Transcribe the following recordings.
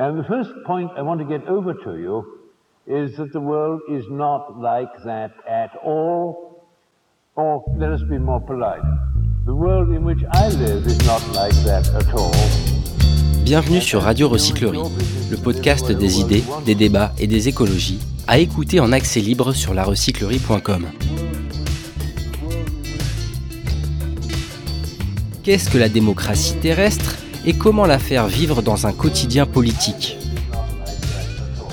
And the first point I want to get over to you is that the world is not like that at all. Or let us be more polite. The world in which I live is not like that at all. Bienvenue sur Radio Recyclerie, le podcast des idées, des débats et des écologies, à écouter en accès libre sur larecyclerie.com. Qu'est-ce que la démocratie terrestre? Et comment la faire vivre dans un quotidien politique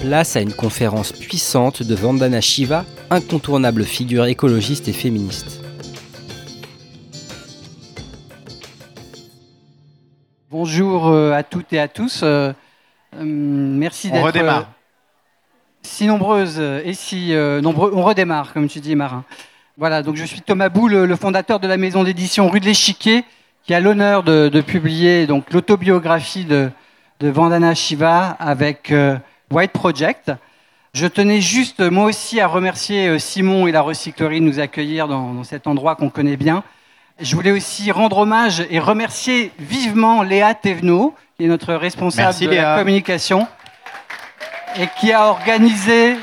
Place à une conférence puissante de Vandana Shiva, incontournable figure écologiste et féministe. Bonjour euh, à toutes et à tous. Euh, euh, merci On d'être redémarre. euh, si nombreuses et si euh, nombreux. On redémarre, comme tu dis, Marin. Voilà, donc je suis Thomas Boulle, le fondateur de la maison d'édition Rue de l'Échiquier, qui a l'honneur de, de publier donc l'autobiographie de, de Vandana Shiva avec euh, White Project. Je tenais juste, moi aussi, à remercier euh, Simon et la recyclerie de nous accueillir dans, dans cet endroit qu'on connaît bien. Je voulais aussi rendre hommage et remercier vivement Léa Thévenot, qui est notre responsable Merci, de Léa. la communication et qui a organisé,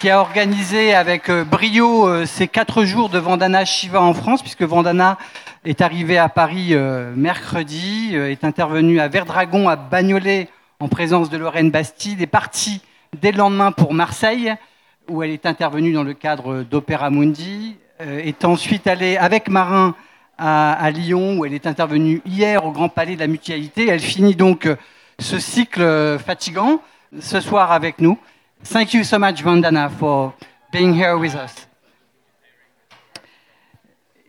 qui a organisé avec euh, brio ces quatre jours de Vandana Shiva en France, puisque Vandana est arrivé à Paris euh, mercredi, euh, est intervenu à Verdragon, à Bagnolet, en présence de Lorraine Bastide, est partie dès le lendemain pour Marseille, où elle est intervenue dans le cadre d'Opéra Mundi, euh, est ensuite allée avec Marin à, à Lyon, où elle est intervenue hier au Grand Palais de la Mutualité. Elle finit donc ce cycle fatigant ce soir avec nous. Thank you so much, Vandana, for being here with us.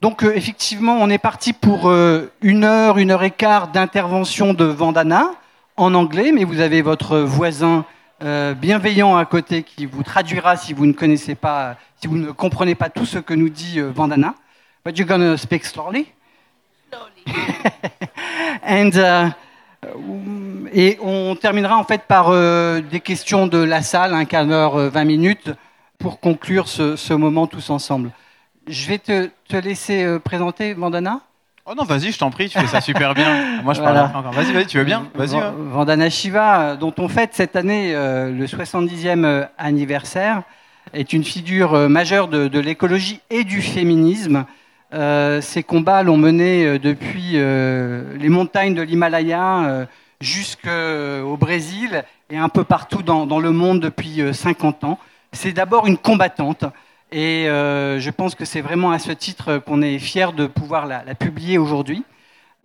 Donc euh, effectivement, on est parti pour euh, une heure, une heure et quart d'intervention de Vandana en anglais, mais vous avez votre voisin euh, bienveillant à côté qui vous traduira si vous ne connaissez pas, si vous ne comprenez pas tout ce que nous dit Vandana. But you're gonna speak slowly. And, uh, et on terminera en fait par des questions de la salle, un quart d'heure, euh, 20 minutes, pour conclure ce, ce moment tous ensemble. Je vais te, te laisser euh, présenter Vandana. Oh non, vas-y, je t'en prie, tu fais ça super bien. Moi, je Voilà. parle encore. Vas-y, vas-y, tu veux bien Vas-y. Van-. Vandana Shiva, euh, dont on fête cette année euh, le 70e euh, anniversaire, est une figure euh, majeure de, de l'écologie et du féminisme. Euh, ces combats l'ont mené depuis les montagnes de l'Himalaya jusqu'au Brésil et un peu partout dans, dans le monde depuis euh, 50 ans. C'est d'abord une combattante et euh, je pense que c'est vraiment à ce titre qu'on est fier de pouvoir la, la publier aujourd'hui.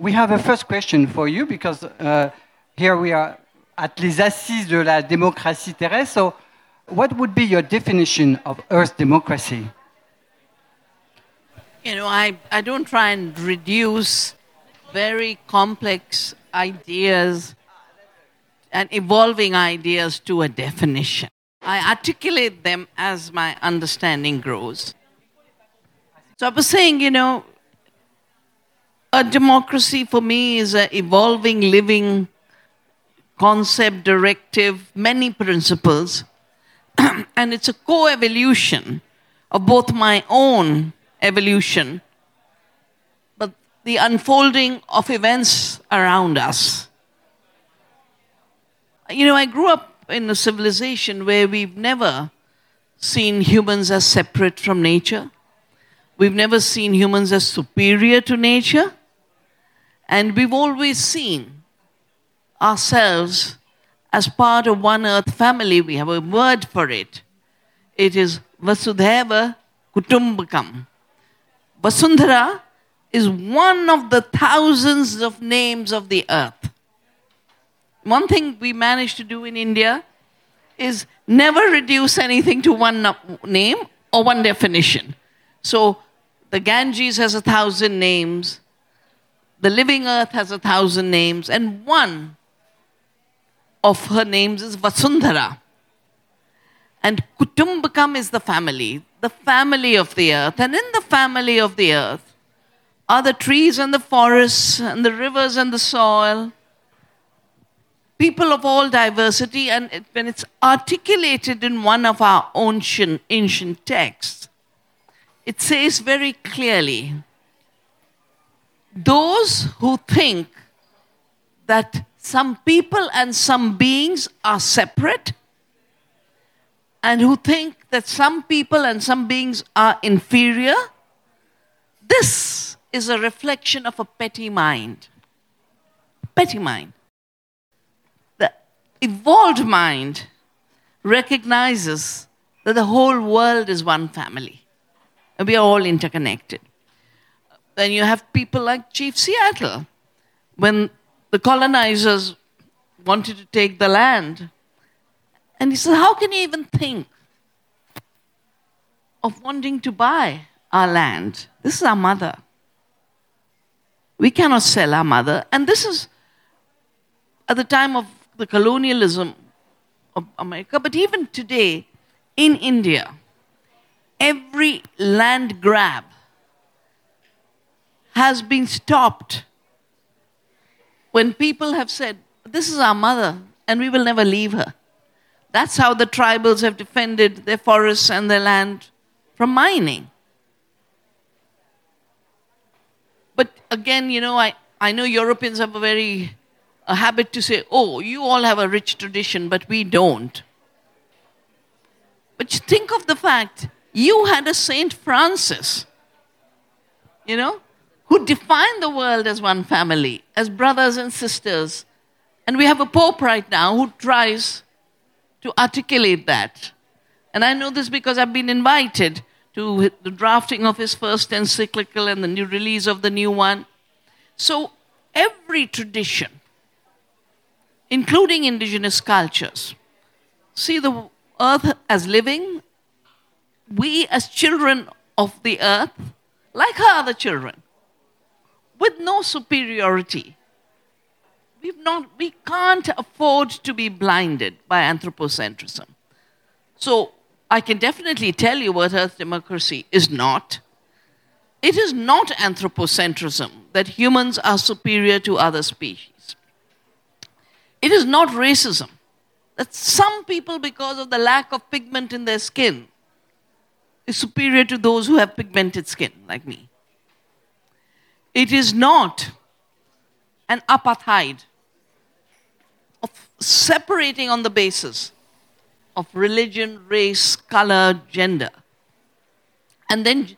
We have a first question for you because uh, here we are at les assises de la démocratie terrestre. So, what would be your definition of Earth democracy? You know, I, I don't try and reduce very complex ideas and evolving ideas to a definition. I articulate them as my understanding grows. So I was saying, you know, a democracy for me is an evolving, living concept, directive, many principles and it's a co-evolution of both my own evolution but the unfolding of events around us you know i grew up in a civilization where we've never seen humans as separate from nature we've never seen humans as superior to nature and we've always seen ourselves as part of one earth family. We have a word for it. It is Vasudhaiva Kutumbakam. Vasundhara is one of the thousands of names of the earth. One thing we managed to do in India is never reduce anything to one name or one definition. So the Ganges has a thousand names, the living earth has a thousand names, and one of her names is Vasundhara. And Kutumbakam is the family, the family of the earth. And in the family of the earth are the trees and the forests and the rivers and the soil, people of all diversity. And when it's articulated in one of our ancient, ancient texts, it says very clearly those who think that some people and some beings are separate, and who think that some people and some beings are inferior, this is a reflection of a petty mind. Petty mind. Evolved mind recognizes that the whole world is one family. And we are all interconnected. Then you have people like Chief Seattle. When the colonizers wanted to take the land, and he said, How can you even think of wanting to buy our land? This is our mother. We cannot sell our mother. And this is at the time of the colonialism of America, but even today in India, every land grab has been stopped when people have said, This is our mother, and we will never leave her. That's how the tribals have defended their forests and their land from mining. But again, you know, I, I know Europeans have a very a habit to say, oh, you all have a rich tradition, but we don't. But think of the fact you had a Saint Francis, you know, who defined the world as one family, as brothers and sisters. And we have a Pope right now who tries to articulate that. And I know this because I've been invited to the drafting of his first encyclical and the new release of the new one. So every tradition, including indigenous cultures, see the earth as living. We, as children of the earth, like her other children, with no superiority. We've not, we can't afford to be blinded by anthropocentrism. So I can definitely tell you what Earth democracy is not. It is not anthropocentrism that humans are superior to other species. It is not racism that some people, because of the lack of pigment in their skin, is superior to those who have pigmented skin, like me. It is not an apartheid of separating on the basis of religion, race, color, gender, and then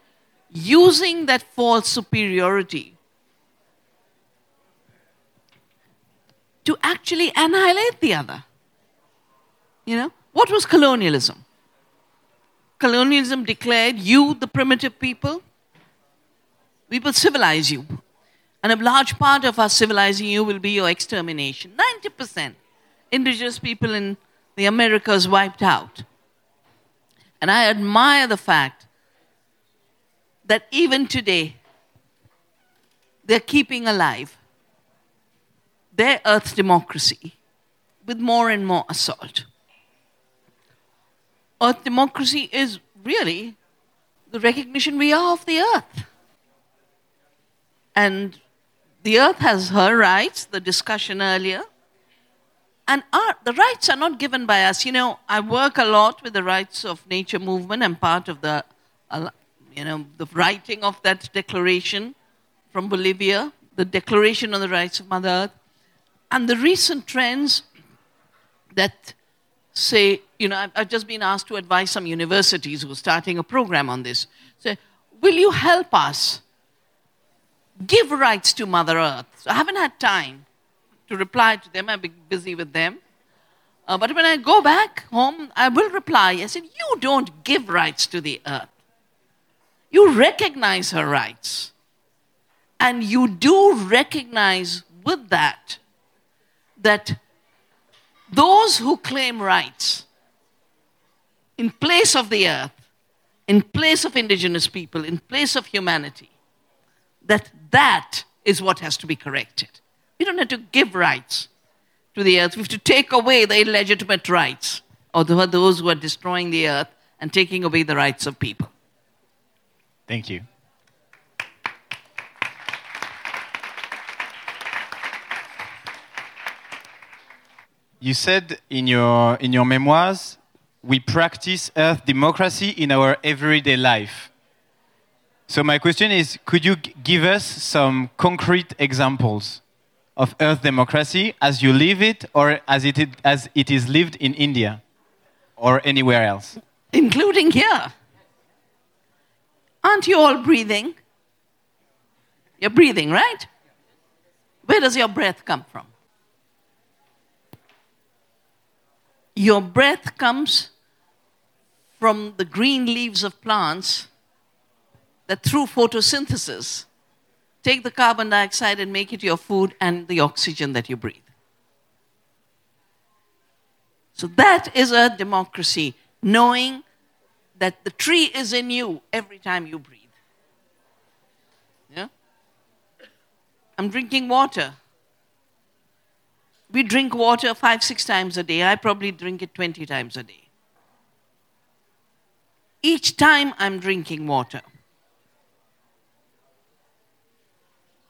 using that false superiority to actually annihilate the other. You know, what was colonialism? Colonialism declared you, the primitive people, we will civilize you. And a large part of our civilizing you will be your extermination. 90% indigenous people in the Americas wiped out. And I admire the fact that even today, they're keeping alive their earth democracy with more and more assault. Earth democracy is really the recognition we are of the earth. And the earth has her rights, the discussion earlier. And our, the rights are not given by us. You know, I work a lot with the rights of nature movement. I'm part of the, you know, the writing of that declaration from Bolivia, the Declaration on the Rights of Mother Earth. And the recent trends that say, you know, I've, I've just been asked to advise some universities who are starting a program on this. Say, will you help us give rights to Mother Earth? So I haven't had time to reply to them. I've been busy with them. Uh, but when I go back home, I will reply. I said, You don't give rights to the earth. You recognize her rights. And you do recognize with that that those who claim rights in place of the earth, in place of indigenous people, in place of humanity, that that is what has to be corrected. We don't have to give rights to the earth. We have to take away the illegitimate rights of those who are destroying the earth and taking away the rights of people. Thank you. You said in your, in your memoirs, we practice earth democracy in our everyday life. So my question is, could you give us some concrete examples of Earth democracy as you live it or as it, as it is lived in India or anywhere else? including here. Aren't you all breathing? You're breathing, right? Where does your breath come from? Your breath comes from the green leaves of plants that through photosynthesis take the carbon dioxide and make it your food and the oxygen that you breathe. So that is a democracy, knowing that the tree is in you every time you breathe. Yeah? I'm drinking water. We drink water five, six times a day. I probably drink it 20 times a day. Each time I'm drinking water,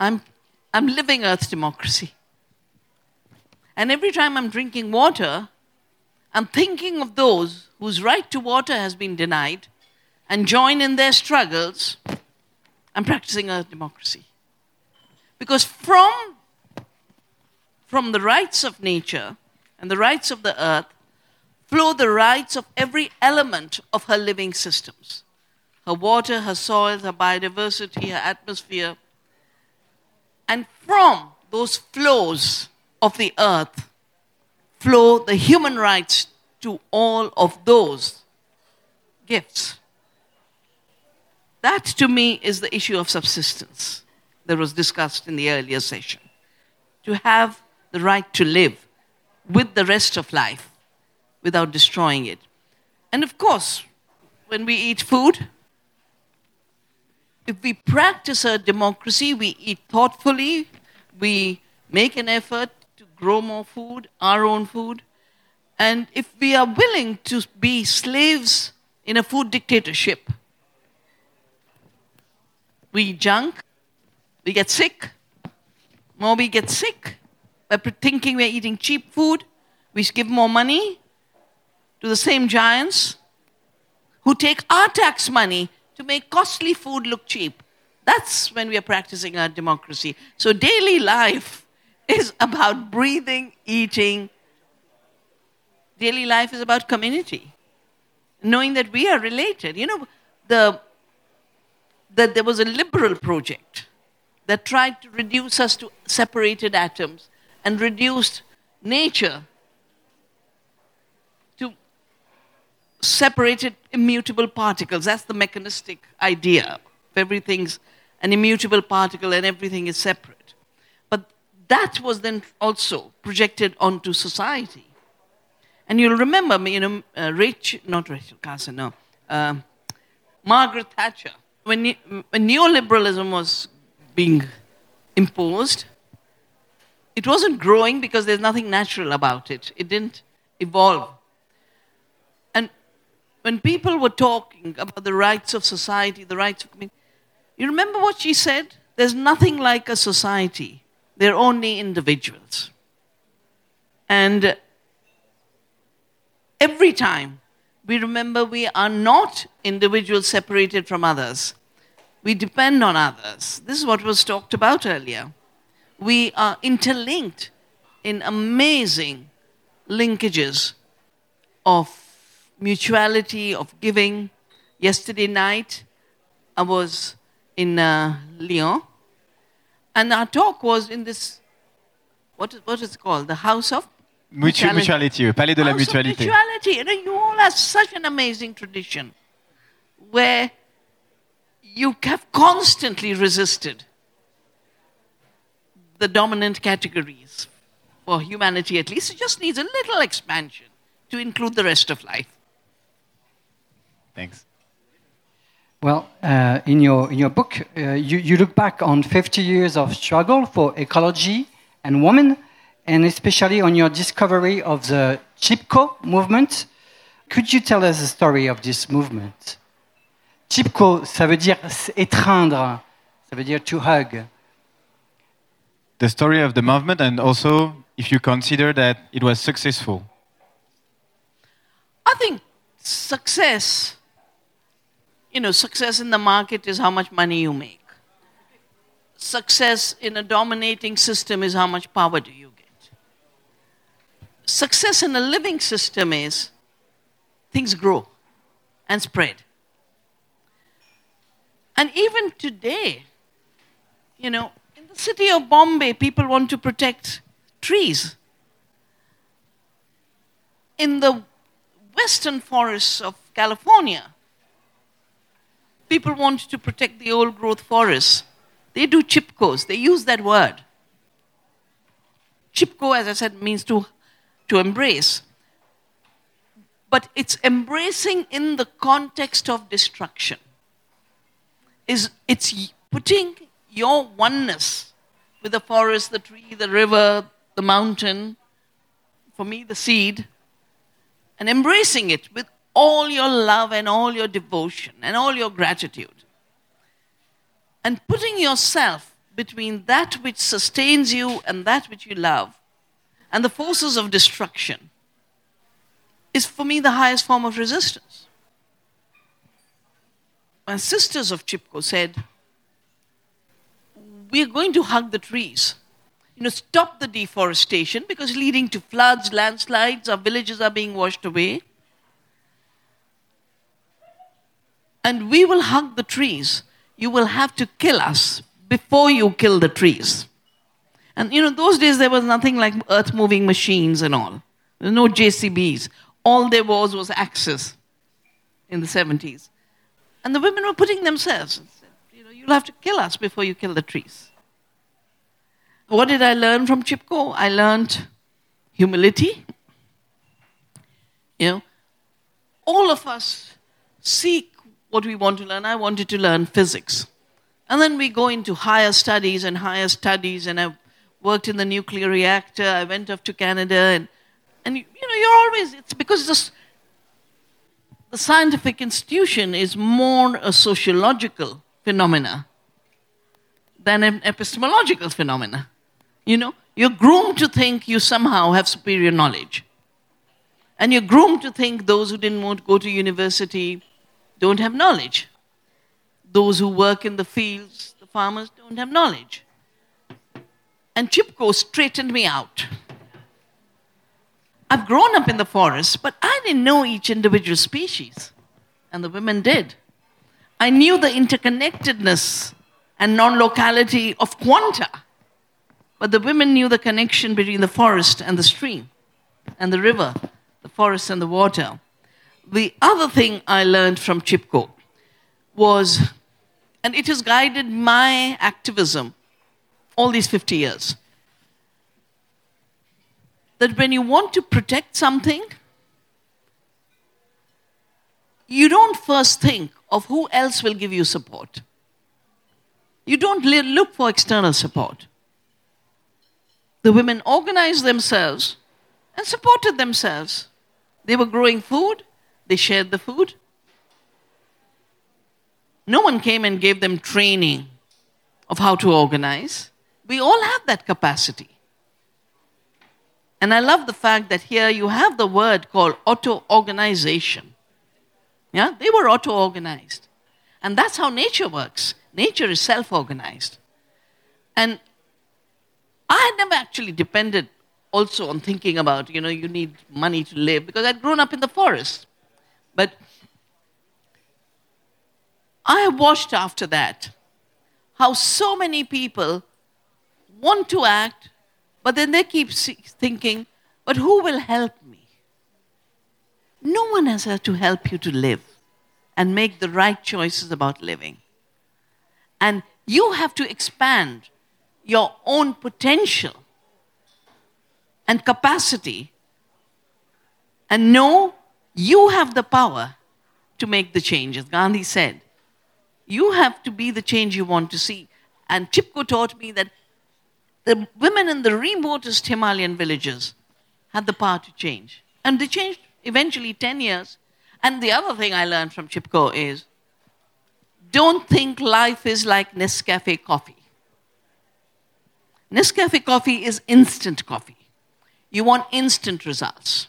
I'm, I'm living Earth democracy. And every time I'm drinking water, I'm thinking of those whose right to water has been denied and join in their struggles. I'm practicing Earth democracy. Because from, from the rights of nature and the rights of the earth flow the rights of every element of her living systems her water, her soil, her biodiversity, her atmosphere. And from those flows of the earth flow the human rights to all of those gifts. That to me is the issue of subsistence that was discussed in the earlier session. To have the right to live with the rest of life without destroying it. And of course, when we eat food, if we practice a democracy, we eat thoughtfully, we make an effort to grow more food, our own food, and if we are willing to be slaves in a food dictatorship, we junk, we get sick, more we get sick thinking we're eating cheap food, we give more money to the same giants who take our tax money to make costly food look cheap. That's when we are practicing our democracy. So daily life is about breathing, eating. Daily life is about community, knowing that we are related. You know, the, that there was a liberal project that tried to reduce us to separated atoms and reduced nature to separated immutable particles. That's the mechanistic idea. Everything's an immutable particle and everything is separate. But that was then also projected onto society. And you'll remember, you know, uh, not Rachel Carson, no, uh, Margaret Thatcher. When, when neoliberalism was being imposed, it wasn't growing because there's nothing natural about it. It didn't evolve. And when people were talking about the rights of society, the rights of community, you remember what she said? There's nothing like a society. They're only individuals. And every time we remember we are not individuals separated from others. We depend on others. This is what was talked about earlier. We are interlinked in amazing linkages of mutuality, of giving. Yesterday night, I was in uh, Lyon, and our talk was in this, what is, what is it called? The House of Mutu mutuality, palais de la House of mutualité. mutuality. You, know, you all have such an amazing tradition where you have constantly resisted the dominant categories for humanity at least. It just needs a little expansion to include the rest of life. Thanks. Well, uh, in, your, in your book, uh, you, you look back on 50 years of struggle for ecology and women, and especially on your discovery of the Chipko movement. Could you tell us the story of this movement? Chipko, ça veut dire étreindre, ça veut dire to hug. The story of the movement, and also if you consider that it was successful. I think success, you know, success in the market is how much money you make. success in a dominating system is how much power do you get. Success in a living system is things grow and spread. And even today, you know, city of Bombay, people want to protect trees. In the western forests of California, people want to protect the old growth forests. They do chipkos, they use that word. Chipko, as I said, means to, to embrace. But it's embracing in the context of destruction. Is it's putting your oneness with the forest, the tree, the river, the mountain, for me, the seed, and embracing it with all your love and all your devotion and all your gratitude. And putting yourself between that which sustains you and that which you love and the forces of destruction is for me the highest form of resistance. My sisters of Chipko said, We are going to hug the trees. You know, stop the deforestation because leading to floods, landslides, our villages are being washed away. and we will hug the trees. You will have to kill us before you kill the trees. And you know, those days there was nothing like earth moving machines and all. There were no JCBs. All there was was axes in the 70s. And the women were putting themselves, you'll have to kill us before you kill the trees. What did I learn from Chipko? I learned humility. You know, all of us seek what we want to learn. I wanted to learn physics. And then we go into higher studies and higher studies, and I worked in the nuclear reactor. I went off to Canada, and, and you, know, you're always, it's because this, the scientific institution is more a sociological phenomena than an epistemological phenomena. You know, you're groomed to think you somehow have superior knowledge. And you're groomed to think those who didn't want to go to university don't have knowledge. Those who work in the fields, the farmers, don't have knowledge. And Chipko straightened me out. I've grown up in the forest, but I didn't know each individual species, and the women did. I knew the interconnectedness and non locality of quanta, but the women knew the connection between the forest and the stream, and the river, the forest and the water. The other thing I learned from Chipko was, and it has guided my activism all these 50 years, that when you want to protect something, you don't first think of who else will give you support. You don't look for external support. The women organized themselves and supported themselves. They were growing food, they shared the food. No one came and gave them training of how to organize. We all have that capacity. And I love the fact that here you have the word called auto organization. Yeah, they were auto organized. And that's how nature works. Nature is self organized. And I had never actually depended also on thinking about, you know, you need money to live because I'd grown up in the forest. But I watched after that how so many people want to act, but then they keep thinking, but who will help? No one has had to help you to live and make the right choices about living. And you have to expand your own potential and capacity and know you have the power to make the change, as Gandhi said. You have to be the change you want to see. And Chipko taught me that the women in the remotest Himalayan villages had the power to change. And they changed eventually 10 years. And the other thing I learned from Chipko is don't think life is like Nescafe coffee. Nescafe coffee is instant coffee. You want instant results.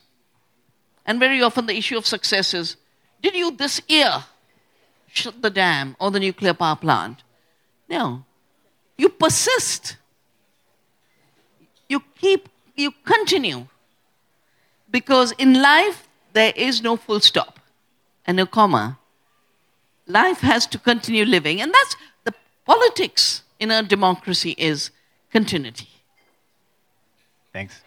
And very often the issue of success is did you this year shut the dam or the nuclear power plant? No. you persist. You keep, you continue. Because in life, there is no full stop and no comma. Life has to continue living. And that's the politics in a democracy is continuity. Thanks.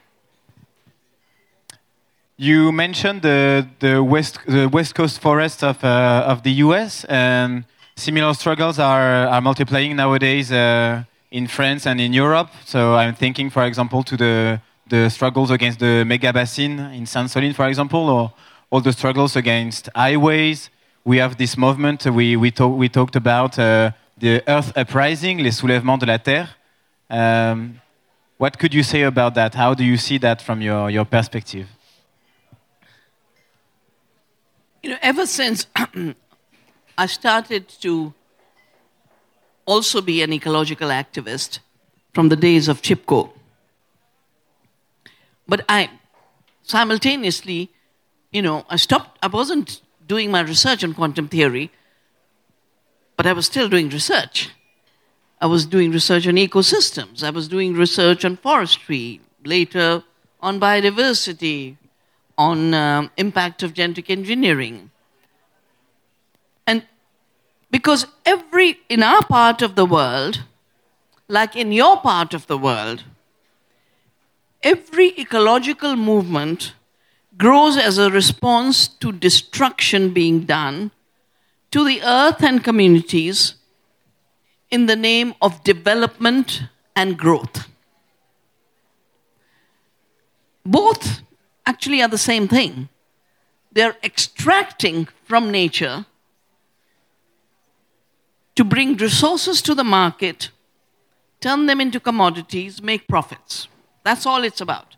You mentioned the, the, west, the west coast forests of, uh, of the US, and similar struggles are, are multiplying nowadays uh, in France and in Europe. So I'm thinking, for example, to the, the struggles against the mega basin in Sainte-Soline, for example, or all the struggles against highways. We have this movement we, we, talk, we talked about, uh, the Earth Uprising, les soulèvements de la Terre. Um, what could you say about that? How do you see that from your, your perspective? You know, ever since I started to also be an ecological activist from the days of Chipko, but I simultaneously, you know, I stopped, I wasn't doing my research on quantum theory, but I was still doing research. I was doing research on ecosystems, I was doing research on forestry, later on biodiversity, on um, impact of genetic engineering. And because every, in our part of the world, like in your part of the world, every ecological movement grows as a response to destruction being done to the earth and communities in the name of development and growth. Both actually are the same thing. They're extracting from nature to bring resources to the market, turn them into commodities, make profits. That's all it's about.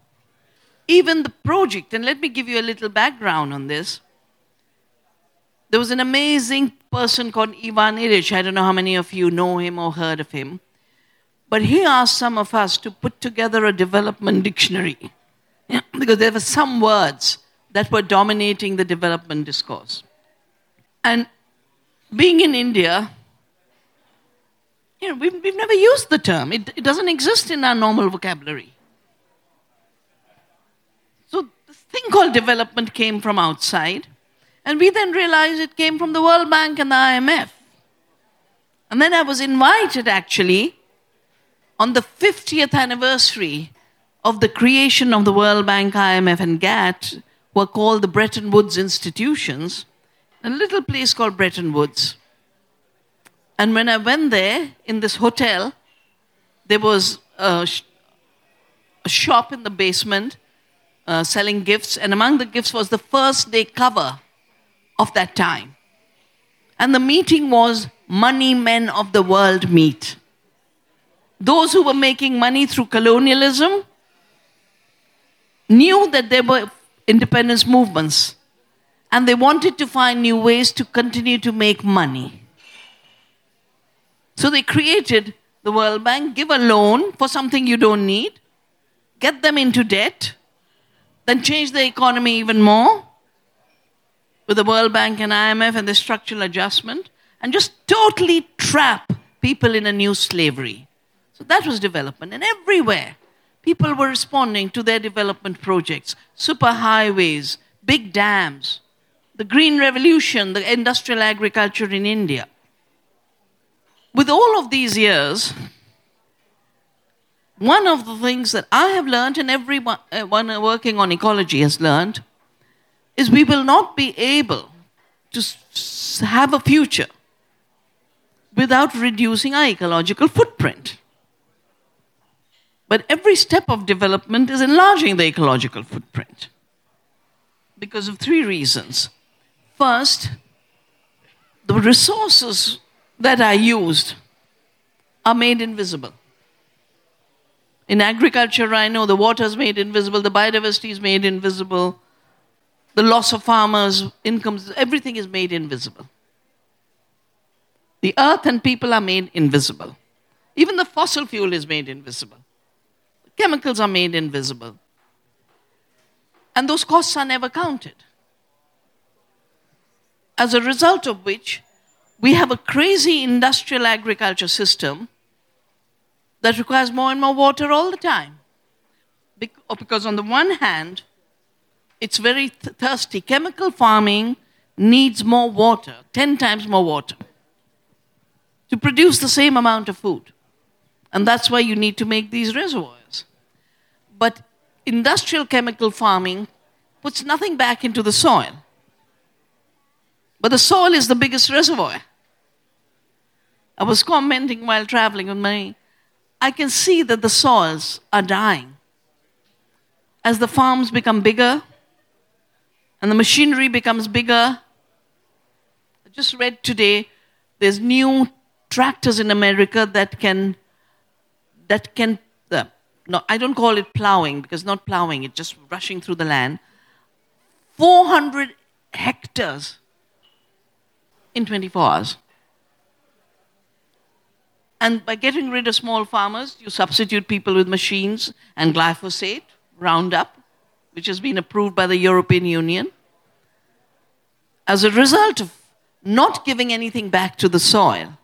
Even the project, and let me give you a little background on this. There was an amazing person called Ivan Illich. I don't know how many of you know him or heard of him. But he asked some of us to put together a development dictionary because there were some words that were dominating the development discourse. And being in India, you know, we've, we've never used the term. It, it doesn't exist in our normal vocabulary. So this thing called development came from outside, and we then realized it came from the World Bank and the IMF. And then I was invited actually on the 50th anniversary of the creation of the World Bank, IMF, and GATT were called the Bretton Woods institutions, a little place called Bretton Woods. And when I went there in this hotel, there was a, sh- a shop in the basement uh, selling gifts, and among the gifts was the first day cover of that time. And the meeting was Money Men of the World Meet. Those who were making money through colonialism knew that there were independence movements and they wanted to find new ways to continue to make money. So they created the World Bank, give a loan for something you don't need, get them into debt, then change the economy even more with the World Bank and IMF and the structural adjustment, and just totally trap people in a new slavery. So that was development. And everywhere, people were responding to their development projects superhighways, big dams, the green revolution, the industrial agriculture in India. With all of these years, one of the things that I have learned, and everyone uh, working on ecology has learned, is we will not be able to have a future without reducing our ecological footprint. But every step of development is enlarging the ecological footprint because of three reasons. First, the resources that are used are made invisible. In agriculture, I know the water is made invisible, the biodiversity is made invisible, the loss of farmers' incomes, everything is made invisible. The earth and people are made invisible. Even the fossil fuel is made invisible. Chemicals are made invisible. And those costs are never counted. As a result of which, we have a crazy industrial agriculture system that requires more and more water all the time. Oh, because, on the one hand, it's very th- thirsty. Chemical farming needs more water, 10 times more water, to produce the same amount of food. And that's why you need to make these reservoirs. But industrial chemical farming puts nothing back into the soil. But the soil is the biggest reservoir. I was commenting while traveling with my. I can see that the soils are dying. As the farms become bigger and the machinery becomes bigger, I just read today there's new tractors in America that can that can uh, no, I don't call it plowing because not plowing, it's just rushing through the land. 400 hectares in 24 hours. And by getting rid of small farmers, you substitute people with machines and glyphosate, Roundup, which has been approved by the European Union. As a result of not giving anything back to the soil.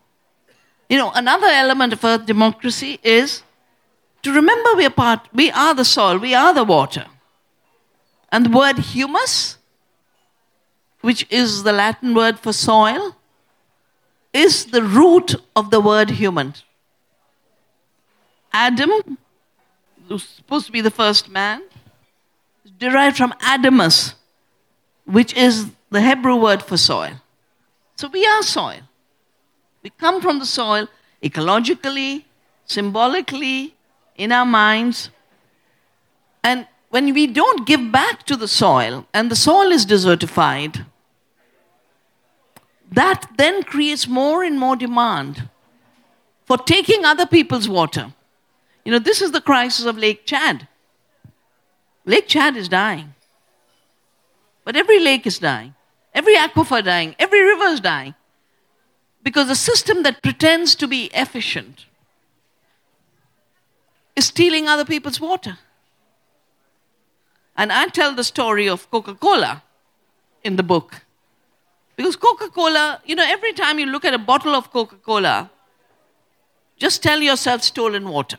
You know, another element of earth democracy is to remember we are part, we are the soil, we are the water. And the word humus, which is the Latin word for soil, is the root of the word human. Adam, who's supposed to be the first man, is derived from Adamus, which is the Hebrew word for soil. So we are soil. We come from the soil ecologically, symbolically, in our minds. And when we don't give back to the soil and the soil is desertified, that then creates more and more demand for taking other people's water. You know, this is the crisis of Lake Chad. Lake Chad is dying. But every lake is dying, every aquifer dying, every river is dying. Because the system that pretends to be efficient is stealing other people's water. And I tell the story of Coca Cola in the book. Because Coca Cola, you know, every time you look at a bottle of Coca Cola, just tell yourself stolen water.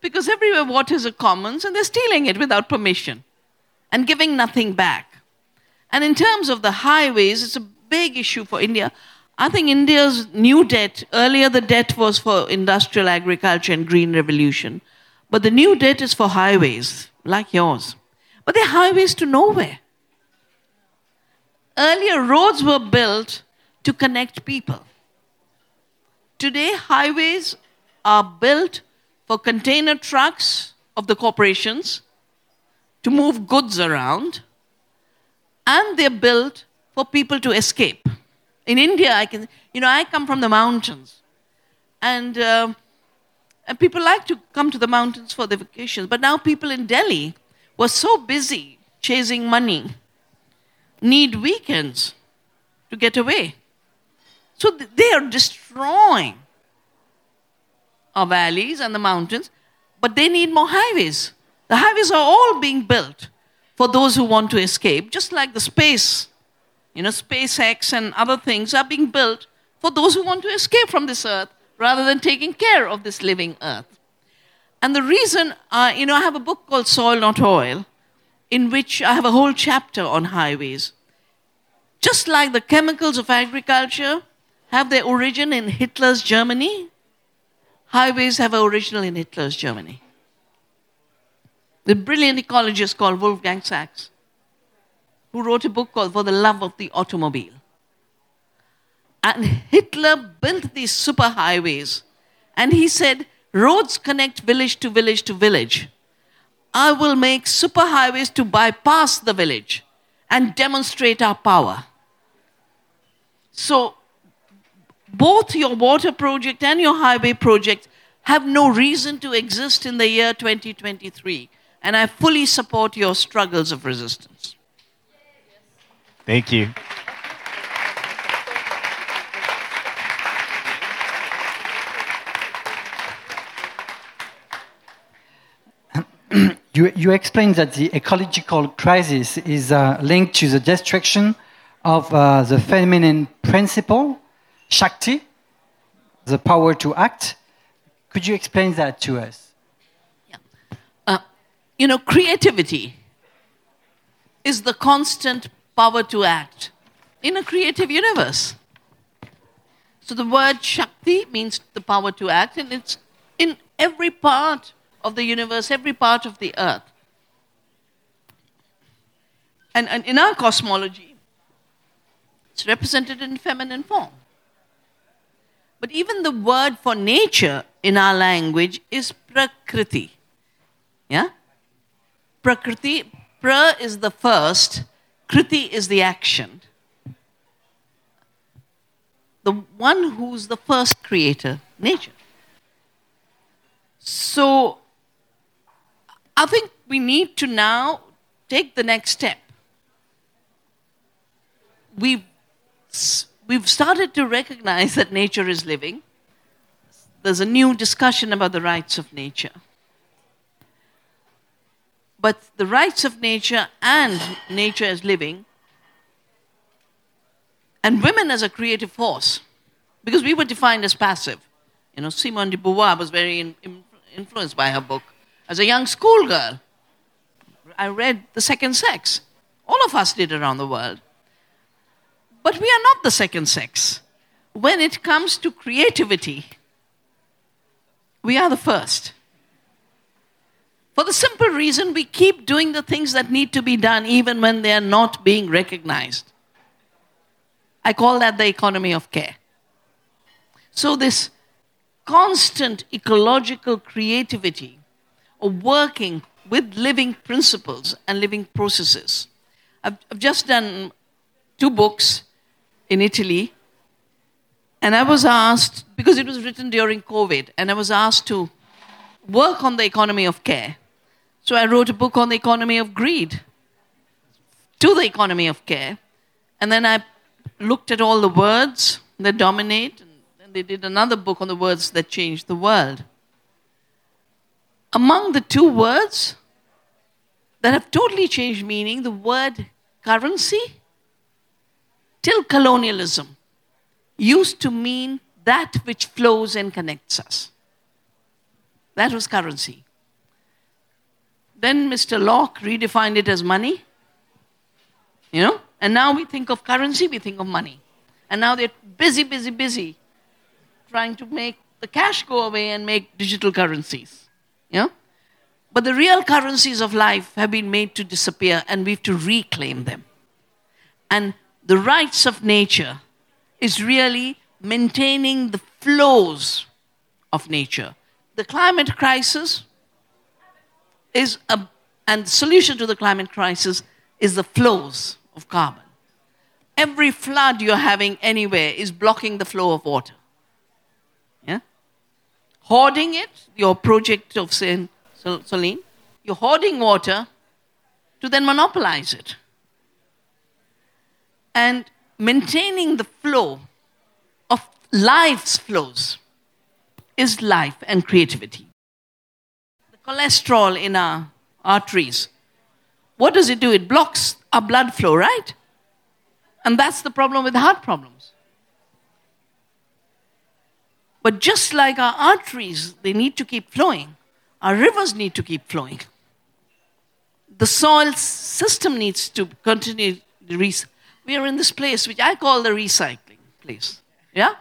Because everywhere water is a commons and they're stealing it without permission and giving nothing back. And in terms of the highways, it's a big issue for India. I think India's new debt, earlier the debt was for industrial agriculture and green revolution, but the new debt is for highways, like yours. But they're highways to nowhere. Earlier, roads were built to connect people. Today, highways are built for container trucks of the corporations to move goods around, and they're built for people to escape. In India, I can, you know, I come from the mountains, and, uh, and people like to come to the mountains for their vacations. But now people in Delhi were so busy chasing money, need weekends to get away. So they are destroying our valleys and the mountains, but they need more highways. The highways are all being built for those who want to escape, just like the space, you know, SpaceX and other things are being built for those who want to escape from this earth rather than taking care of this living earth. And the reason, uh, you know, I have a book called Soil Not Oil, in which I have a whole chapter on highways. Just like the chemicals of agriculture have their origin in Hitler's Germany, highways have an origin in Hitler's Germany. The brilliant ecologist called Wolfgang Sachs, who wrote a book called For the Love of the Automobile. And Hitler built these superhighways, and he said, Roads connect village to village to village. I will make superhighways to bypass the village and demonstrate our power. So, both your water project and your highway project have no reason to exist in the year 2023. And I fully support your struggles of resistance. Thank you. You, you explained that the ecological crisis is uh, linked to the destruction of uh, the feminine principle, Shakti, the power to act. Could you explain that to us? Uh, you know, creativity is the constant power to act in a creative universe. So the word Shakti means the power to act, and it's in every part of the universe, every part of the earth. And, and in our cosmology, it's represented in feminine form. But even the word for nature in our language is prakriti. Yeah? Prakriti, pra is the first, kriti is the action. The one who's the first creator, nature. So I think we need to now take the next step. We've, we've started to recognize that nature is living. There's a new discussion about the rights of nature. But the rights of nature and nature as living, and women as a creative force, because we were defined as passive. You know, Simone de Beauvoir was very in, in, influenced by her book. As a young schoolgirl, I read The Second Sex. All of us did around the world. But we are not the second sex. When it comes to creativity, we are the first. For the simple reason we keep doing the things that need to be done even when they are not being recognized. I call that the economy of care. So, this constant ecological creativity of working with living principles and living processes. I've, I've just done two books in Italy, and I was asked, because it was written during COVID, and I was asked to work on the economy of care. So I wrote a book on the economy of greed to the economy of care. And then I looked at all the words that dominate, and they did another book on the words that change the world. Among the two words that have totally changed meaning, the word currency, till colonialism, used to mean that which flows and connects us. That was currency. Then Mr. Locke redefined it as money. You know? And now we think of currency, we think of money. And now they're busy, busy, busy trying to make the cash go away and make digital currencies. Yeah? But the real currencies of life have been made to disappear and we have to reclaim them. And the rights of nature is really maintaining the flows of nature. The climate crisis is a, and the solution to the climate crisis is the flows of carbon. Every flood you're having anywhere is blocking the flow of water. Hoarding it, your project of Saint Soline, you're hoarding water to then monopolize it. And maintaining the flow of life's flows is life and creativity. The cholesterol in our arteries, what does it do? It blocks our blood flow, right? And that's the problem with heart problems. But just like our arteries, they need to keep flowing, our rivers need to keep flowing. The soil system needs to continue. We are in this place which I call the recycling place. Yeah?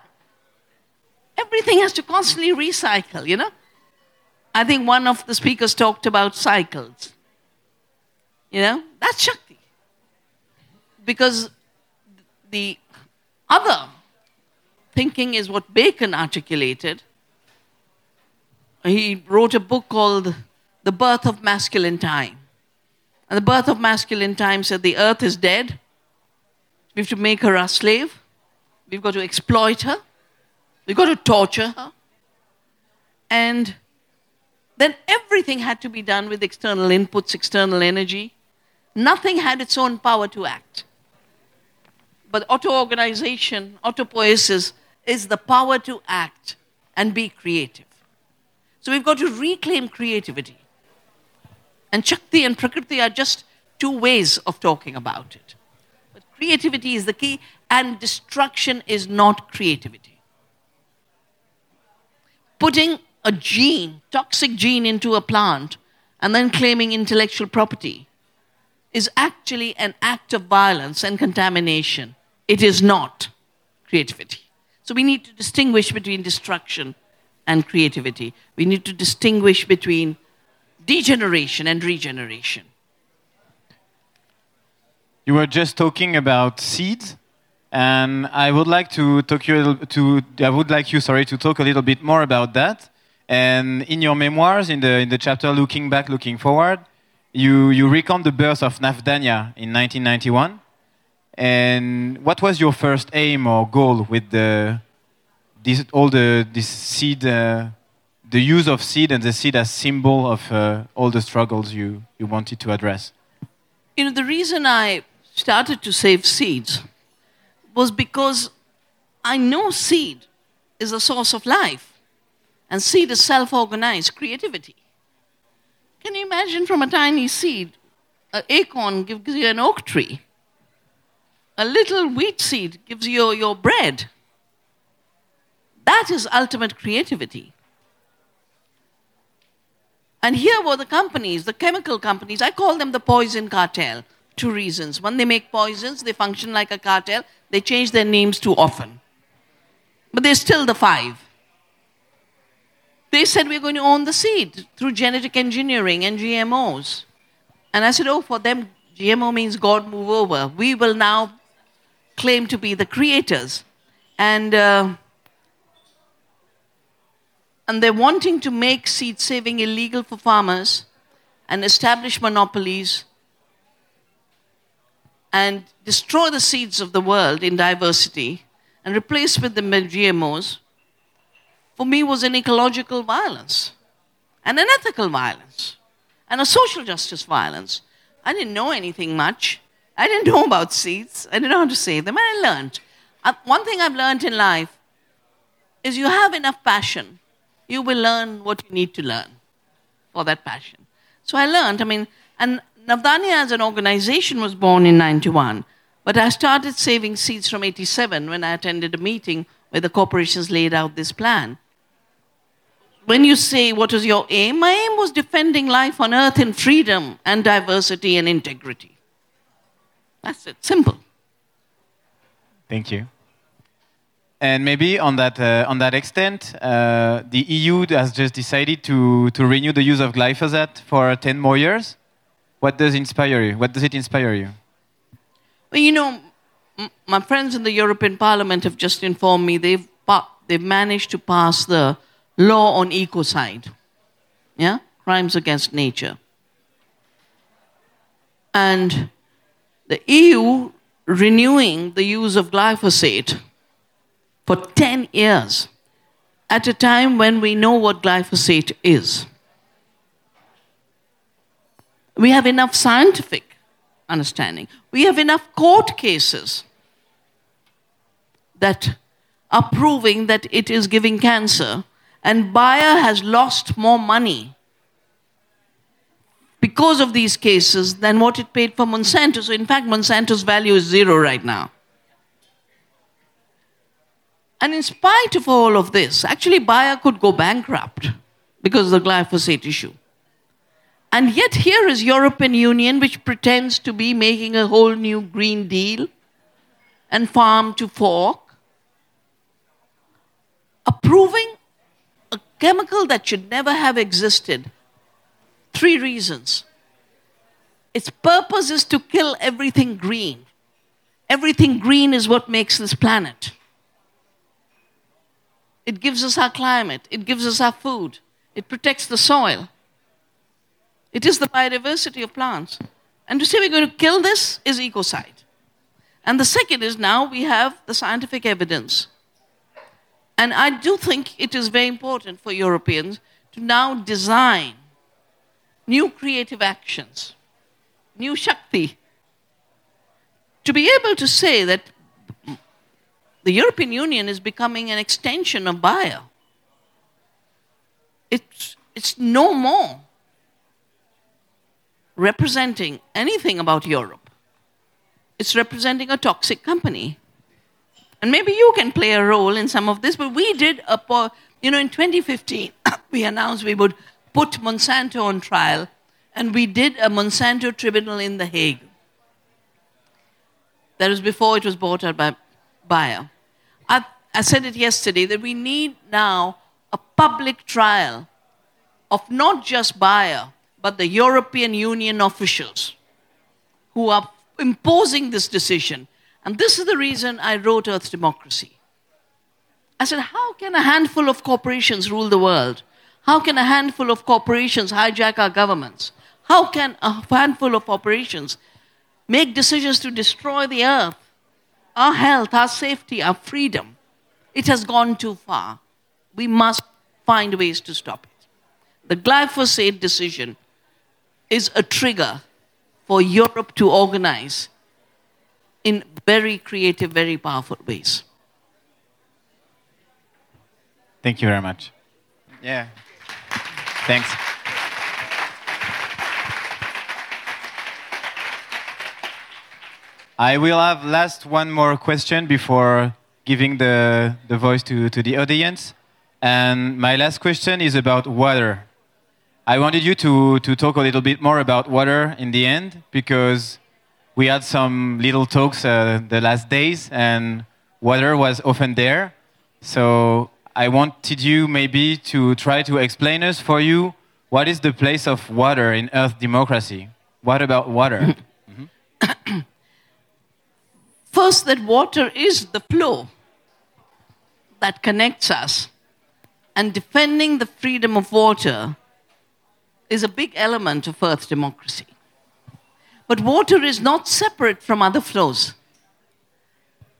Everything has to constantly recycle, you know? I think one of the speakers talked about cycles. You know? That's Shakti. Because the other thinking is what Bacon articulated. He wrote a book called The Birth of Masculine Time. And the birth of masculine time said the earth is dead. We have to make her our slave. We've got to exploit her. We've got to torture her. And then everything had to be done with external inputs, external energy. Nothing had its own power to act. But auto organization, autopoiesis, is the power to act and be creative. So we've got to reclaim creativity. And Shakti and Prakriti are just two ways of talking about it. But creativity is the key, and destruction is not creativity. Putting a gene, toxic gene, into a plant and then claiming intellectual property is actually an act of violence and contamination. It is not creativity. So we need to distinguish between destruction and creativity. We need to distinguish between degeneration and regeneration. You were just talking about seeds, and I would like to talk you to I would like you sorry to talk a little bit more about that. And in your memoirs, in the in the chapter "Looking Back, Looking Forward," you you recount the birth of Navdanya in 1991. And what was your first aim or goal with the this all the this seed, uh, the use of seed and the seed as symbol of uh, all the struggles you you wanted to address? You know, the reason I started to save seeds was because I know seed is a source of life, and seed is self organized creativity. Can you imagine from a tiny seed, an acorn gives you an oak tree, a little wheat seed gives you your bread. That is ultimate creativity. And here were the companies, the chemical companies, I call them the poison cartel two reasons. One, they make poisons, they function like a cartel, they change their names too often. But they're still the five. They said we're going to own the seed through genetic engineering and GMOs. And I said, oh, for them, GMO means God move over. We will now claim to be the creators. And, uh, and they're wanting to make seed saving illegal for farmers and establish monopolies and destroy the seeds of the world in diversity and replace with them GMOs, for me was an ecological violence and an ethical violence and a social justice violence. I didn't know anything much. I didn't know about seeds. I didn't know how to save them. And I learned. Uh, one thing I've learned in life is you have enough passion, you will learn what you need to learn for that passion. So I learned, I mean, and Navdanya as an organization was born in 91, but I started saving seeds from 87 when I attended a meeting where the corporations laid out this plan. When you say, What is your aim? My aim was defending life on earth in freedom and diversity and integrity. That's it, simple. Thank you. And maybe on that, uh, on that extent, uh, the EU has just decided to, to renew the use of glyphosate for 10 more years. What does inspire you? What does it inspire you? Well, you know, my friends in the European Parliament have just informed me they've, they've managed to pass the law on ecocide, yeah, crimes against nature. And the EU renewing the use of glyphosate for 10 years at a time when we know what glyphosate is. We have enough scientific understanding. We have enough court cases that are proving that it is giving cancer, and Bayer has lost more money because of these cases than what it paid for Monsanto. So, in fact, Monsanto's value is zero right now. And in spite of all of this, actually, Bayer could go bankrupt because of the glyphosate issue. And yet here is European Union which pretends to be making a whole new green deal and farm to fork approving a chemical that should never have existed. Three reasons. Its purpose is to kill everything green. Everything green is what makes this planet. It gives us our climate, it gives us our food, it protects the soil. It is the biodiversity of plants. And to say we're going to kill this is ecocide. And the second is now we have the scientific evidence. And I do think it is very important for Europeans to now design new creative actions, new Shakti, to be able to say that the European Union is becoming an extension of Bayer. It's, it's no more representing anything about Europe. It's representing a toxic company. And maybe you can play a role in some of this, but we did a, you know, in 2015, we announced we would put Monsanto on trial, and we did a Monsanto tribunal in The Hague. That was before it was bought out by Bayer. I, I said it yesterday that we need now a public trial of not just Bayer, but the European Union officials who are imposing this decision. And this is the reason I wrote Earth Democracy. I said, how can a handful of corporations rule the world? How can a handful of corporations hijack our governments? How can a handful of corporations make decisions to destroy the earth, our health, our safety, our freedom? It has gone too far. We must find ways to stop it. The glyphosate decision is a trigger for Europe to organize in very creative, very powerful ways. Thank you very much. Yeah. Thanks. I will have last one more question before giving the, the voice to, to the audience. And my last question is about water. I wanted you to, to talk a little bit more about water in the end because we had some little talks uh, the last days and water was often there. So I wanted you maybe to try to explain us for you what is the place of water in Earth democracy? What about water? First, that water is the flow that connects us, and defending the freedom of water is a big element of Earth democracy. But water is not separate from other flows.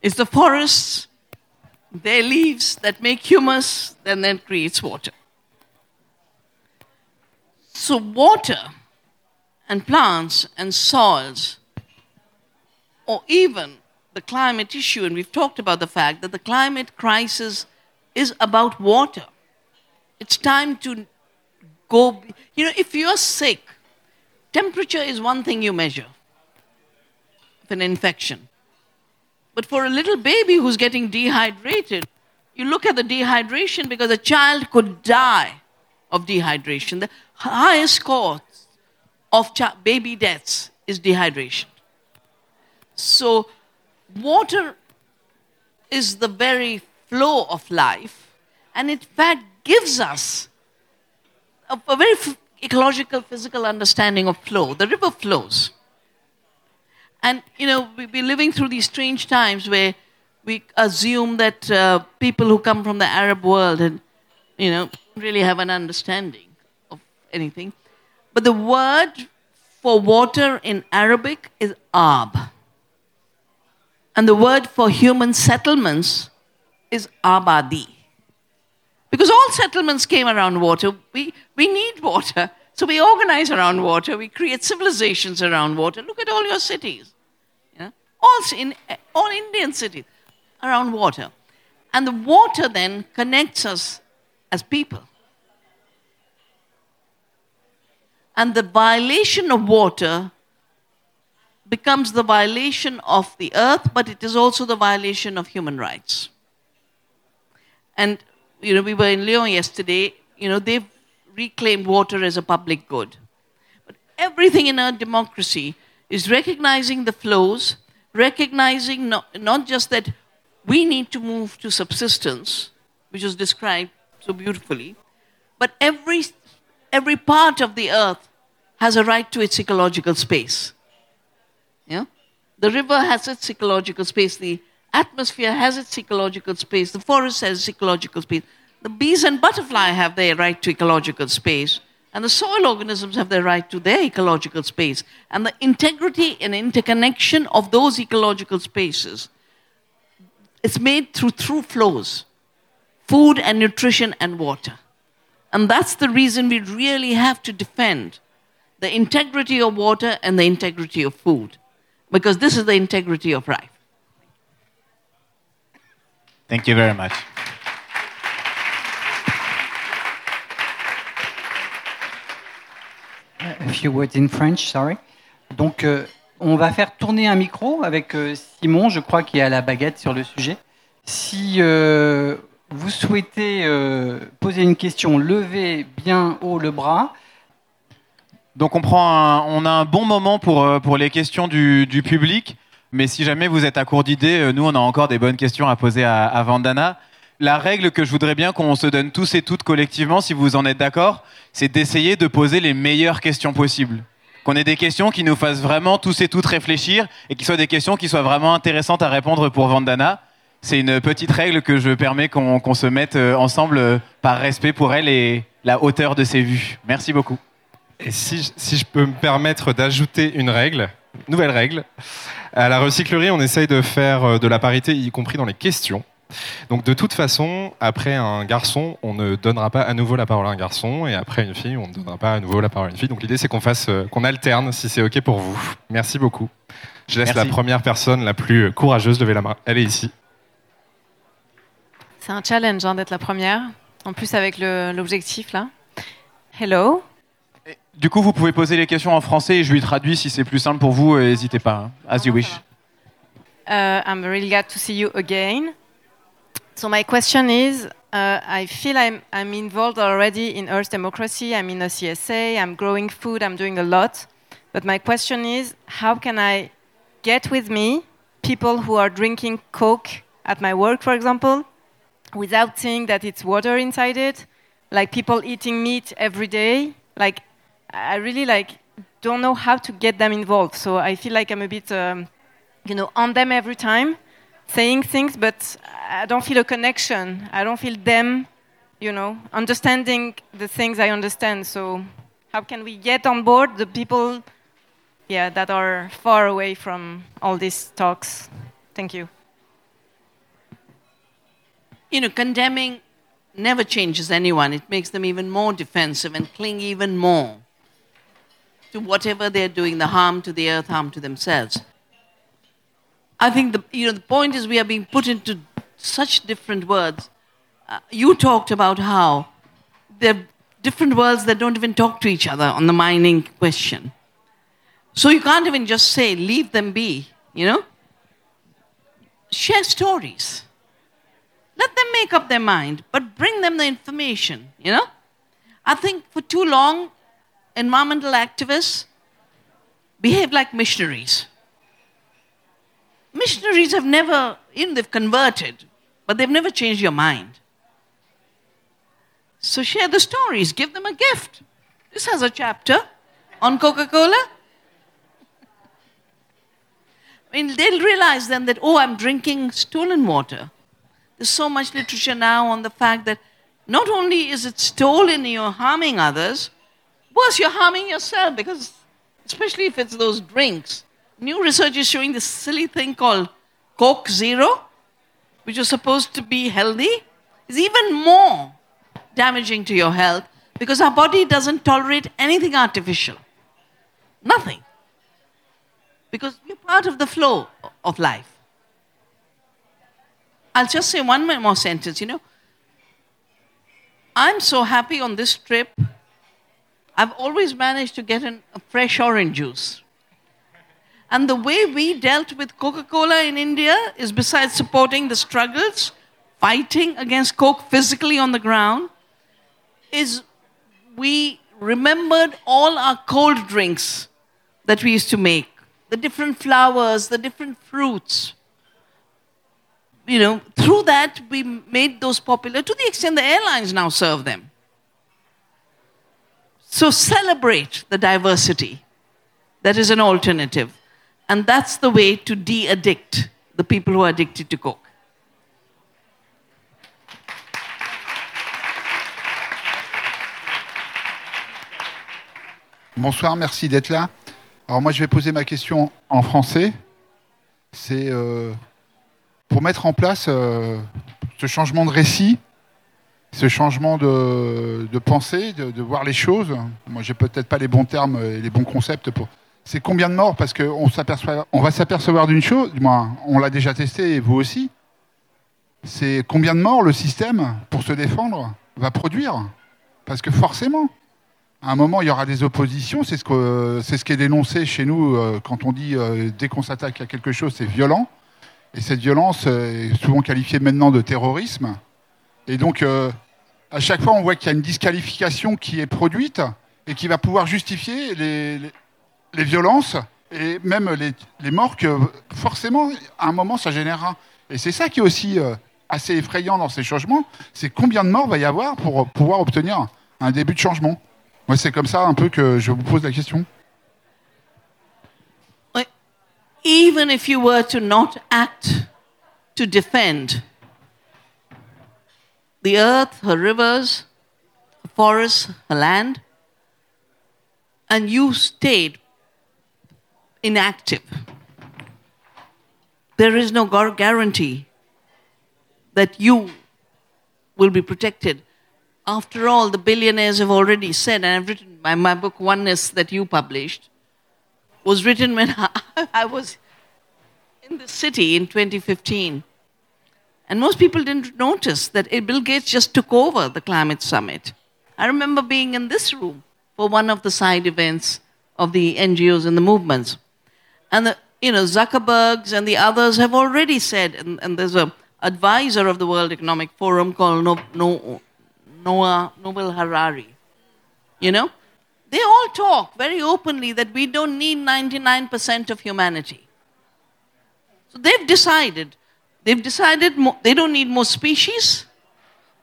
It's the forests, their leaves that make humus, and then creates water. So, water and plants and soils, or even the climate issue, and we've talked about the fact that the climate crisis is about water. It's time to go. You know, if you're sick, temperature is one thing you measure of an infection. But for a little baby who's getting dehydrated, you look at the dehydration because a child could die of dehydration. The highest cause of baby deaths is dehydration. So, water is the very flow of life, and in fact gives us a, a very f- ecological, physical understanding of flow. The river flows. And, you know, we, we're living through these strange times where we assume that uh, people who come from the Arab world and, you know, really have an understanding of anything. But the word for water in Arabic is ab. And the word for human settlements is abadi. Because all settlements came around water. We, we need water. So we organize around water. We create civilizations around water. Look at all your cities. All, in, all Indian cities around water. And the water then connects us as people. And the violation of water becomes the violation of the earth, but it is also the violation of human rights. And, you know, we were in Lyon yesterday, you know, they've reclaimed water as a public good. But everything in our democracy is recognizing the flows, recognizing not, not just that we need to move to subsistence, which was described so beautifully, but every, every part of the earth has a right to its ecological space. Yeah? The river has its ecological space, the atmosphere has its ecological space, the forest has its ecological space, the bees and butterfly have their right to ecological space, and the soil organisms have their right to their ecological space. And the integrity and interconnection of those ecological spaces is made through through flows food and nutrition and water. And that's the reason we really have to defend the integrity of water and the integrity of food because this is the integrity of life. Thank you very much. A few words in French, sorry. Donc, euh, on va faire tourner un micro avec euh, Simon, je crois, qui a la baguette sur le sujet. Si euh, vous souhaitez poser une question, levez bien haut le bras. Donc on, prend un- on a un bon moment pour, les questions du, public, mais si jamais vous êtes à court d'idées, nous on a encore des bonnes questions à poser à, à Vandana. La règle que je voudrais bien qu'on se donne tous et toutes collectivement, si vous en êtes d'accord, c'est d'essayer de poser les meilleures questions possibles. Qu'on ait des questions qui nous fassent vraiment tous et toutes réfléchir et qui soient des questions qui soient vraiment intéressantes à répondre pour Vandana. C'est une petite règle que je permets qu'on se mette euh, ensemble euh, par respect pour elle et la hauteur de ses vues. Merci beaucoup. Et si, je- si je peux me permettre d'ajouter une règle, nouvelle règle, à la recyclerie, on essaye de faire euh, de la parité, y compris dans les questions. Donc de toute façon, après un garçon, on ne donnera pas à nouveau la parole à un garçon, et après une fille, on ne donnera pas à nouveau la parole à une fille. Donc l'idée, c'est qu'on fasse, euh, qu'on alterne, si c'est ok pour vous. Merci beaucoup. Je laisse Merci. la première personne la plus courageuse lever la main. Elle est ici. C'est un challenge hein, d'être la première. En plus avec le- l'objectif là. Hello? Du coup, vous pouvez poser les questions en français et je lui traduis si c'est plus simple pour vous. euh, N'hésitez pas. hein. As you wish. Uh, I'm really glad to see you again. So my question is, uh, I feel I'm, I'm involved already in Earth Democracy. I'm in a CSA. I'm growing food. I'm doing a lot. But my question is, how can I get with me people who are drinking Coke at my work, for example, without seeing that it's water inside it? Like people eating meat every day. Like I really like don't know how to get them involved. So I feel like I'm a bit. Um, you know, on them every time, saying things, but I don't feel a connection. I don't feel them, you know, understanding the things I understand. So, how can we get on board the people, yeah, that are far away from all these talks? Thank you. You know, condemning never changes anyone. It makes them even more defensive and cling even more to whatever they're doing, the harm to the earth, harm to themselves. I think the, you know, the point is we are being put into such different worlds. Uh, you talked about how there are different worlds that don't even talk to each other on the mining question. So you can't even just say, leave them be, you know? Share stories. Let them make up their mind, but bring them the information, you know? I think for too long, environmental activists behave like missionaries. Missionaries have never, you know, they've converted, but they've never changed your mind. So share the stories, give them a gift. This has a chapter on Coca Cola. I mean, they'll realize then that, oh, I'm drinking stolen water. There's so much literature now on the fact that not only is it stolen, you're harming others, worse, you're harming yourself because, especially if it's those drinks. New research is showing this silly thing called Coke Zero, which is supposed to be healthy, is even more damaging to your health because our body doesn't tolerate anything artificial. Nothing. Because we're part of the flow of life. I'll just say one more sentence. You know, I'm so happy on this trip. I've always managed to get an, a fresh orange juice. And the way we dealt with Coca Cola in India is besides supporting the struggles, fighting against Coke physically on the ground, is we remembered all our cold drinks that we used to make the different flowers, the different fruits you know, through that we made those popular to the extent the airlines now serve them. So celebrate the diversity. That is an alternative. And that's the way to de addict the people who are addicted to Coke. Bonsoir, merci d'être là. Alors moi, je vais poser ma question en français. C'est euh, pour mettre en place euh, ce changement de récit, ce changement de, de pensée, de, voir les choses. Moi, j'ai peut-être pas les bons termes et les bons concepts pour. C'est combien de morts Parce qu'on on va s'apercevoir d'une chose. Du moins, on l'a déjà testé et vous aussi. C'est combien de morts le système, pour se défendre, va produire? Parce que forcément, à un moment, il y aura des oppositions. C'est ce, que, qui est dénoncé chez nous euh, quand on dit euh, dès qu'on s'attaque à quelque chose, c'est violent. Et cette violence est souvent qualifiée maintenant de terrorisme. Et donc, euh, à chaque fois, on voit qu'il y a une disqualification qui est produite et qui va pouvoir justifier les- les violences et même les, morts que forcément, à un moment, ça générera. Et c'est ça qui est aussi euh, assez effrayant dans ces changements, c'est combien de morts va y avoir pour pouvoir obtenir un début de changement. Moi, c'est comme ça un peu que je vous pose la question. even if you were to not act to defend the earth, her rivers, her forests, her land, and you stayed inactive, there is no guarantee that you will be protected. After all, the billionaires have already said, and I've written my, my book, Oneness, that you published, was written when I, I was in the city in 2015. And most people didn't notice that Bill Gates just took over the climate summit. I remember being in this room for one of the side events of the NGOs and the movements. And the, you know, Zuckerbergs and the others have already said, and, and there's a advisor of the World Economic Forum called no, no, Noah Noble Harari. You know, they all talk very openly that we don't need 99% of humanity. So they've decided. They've decided mo- they don't need more species.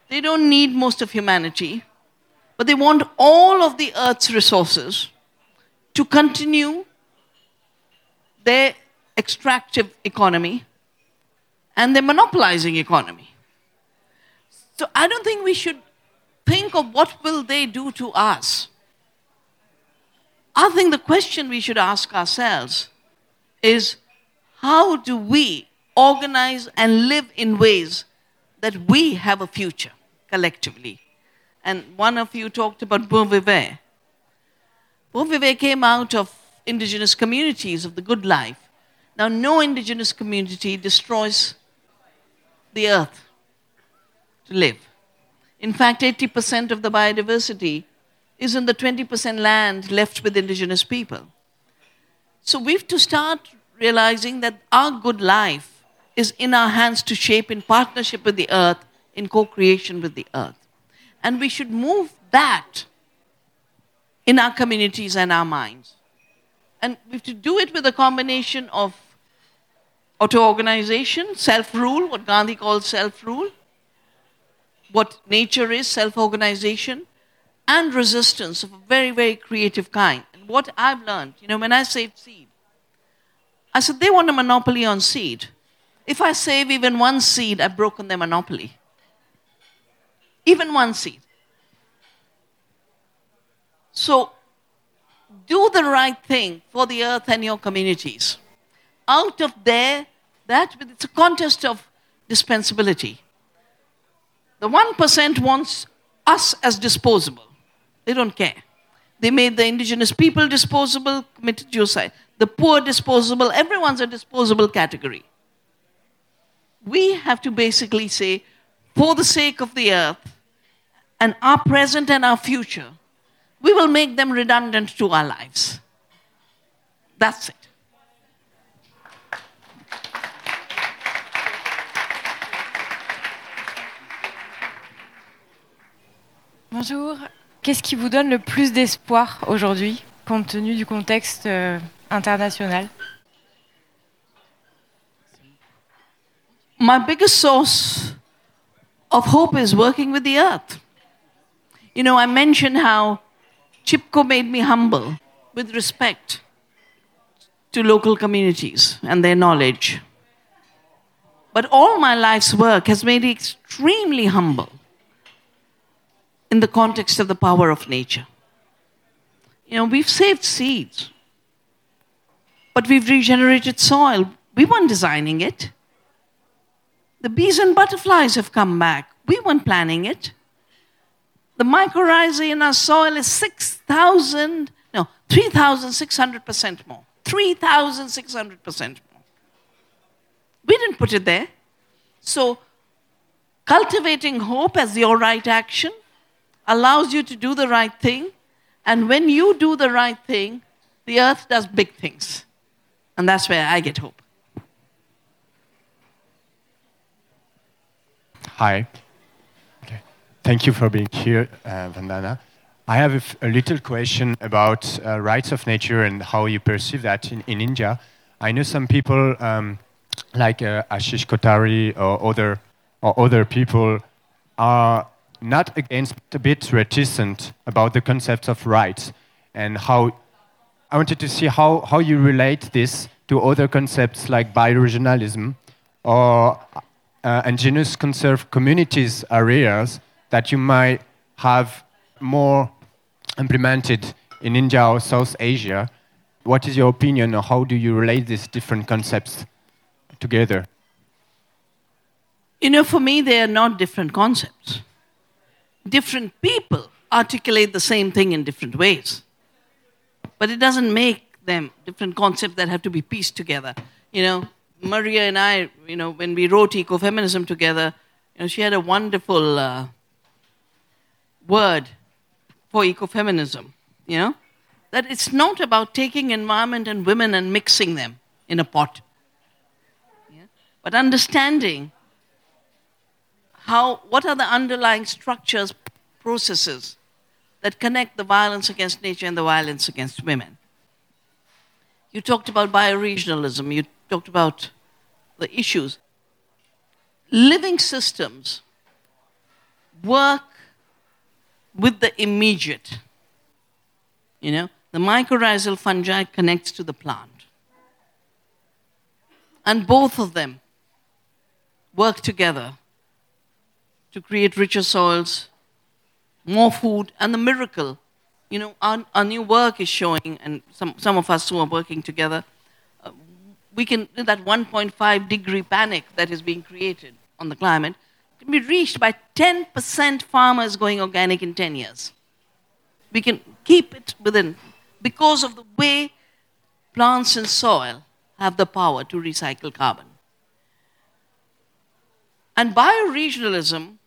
They don't need most of humanity. But they want all of the Earth's resources to continue their extractive economy and their monopolizing economy. So I don't think we should think of what will they do to us. I think the question we should ask ourselves is how do we organize and live in ways that we have a future collectively? And one of you talked about Buen Vivir. Bon came out of indigenous communities of the good life. Now, no indigenous community destroys the earth to live. In fact, 80% of the biodiversity is in the 20% land left with indigenous people. So we've to start realizing that our good life is in our hands to shape in partnership with the earth, in co creation with the earth. And we should move that in our communities and our minds. And we have to do it with a combination of auto organization, self rule, what Gandhi calls self rule, what nature is, self organization, and resistance of a very, very creative kind. And what I've learned, you know, when I saved seed, I said they want a monopoly on seed. If I save even one seed, I've broken their monopoly. Even one seed. So do the right thing for the earth and your communities. Out of there, that it's a contest of dispensability. The 1% wants us as disposable. They don't care. They made the indigenous people disposable, committed genocide. The poor disposable, everyone's a disposable category. We have to basically say, for the sake of the earth and our present and our future, we will make them redundant to our lives. That's it. Bonjour. Qu'est-ce qui vous donne le plus d'espoir aujourd'hui, compte tenu du contexte euh, international my biggest source of hope is working with the earth. You know, I mentioned how Chipko made me humble with respect to local communities and their knowledge. But all my life's work has made me extremely humble in the context of the power of nature. You know, we've saved seeds, but we've regenerated soil. We weren't designing it. The bees and butterflies have come back. We weren't planning it. The mycorrhizae in our soil is 6,000, no, 3,600% more. 3,600% more. We didn't put it there. So, cultivating hope as your right action allows you to do the right thing. And when you do the right thing, the earth does big things. And that's where I get hope. Hi. Thank you for being here, uh, Vandana. I have a little question about uh, rights of nature and how you perceive that in, in India. I know some people um, like uh, Ashish Kothari or other, or other people are not against, but a bit reticent about the concept of rights and how I wanted to see how, how you relate this to other concepts like bioregionalism or uh, indigenous conserved communities areas that you might have more implemented in India or South Asia. What is your opinion or how do you relate these different concepts together? You know, for me, they are not different concepts. Different people articulate the same thing in different ways. But it doesn't make them different concepts that have to be pieced together. You know, Maria and I, you know, when we wrote ecofeminism together, you know, she had a wonderful uh, word for ecofeminism, you know, that it's not about taking environment and women and mixing them in a pot, yeah? but understanding how, what are the underlying structures, processes that connect the violence against nature and the violence against women. You talked about bioregionalism, you talked about the issues. Living systems work with the immediate. You know, the mycorrhizal fungi connects to the plant. And both of them work together to create richer soils, more food, and the miracle. You know, our, our new work is showing, and some, some of us who are working together, uh, we can, that 1.5 degree panic that is being created on the climate can be reached by 10% farmers going organic in 10 years. We can keep it within, because of the way plants and soil have the power to recycle carbon. And bioregionalism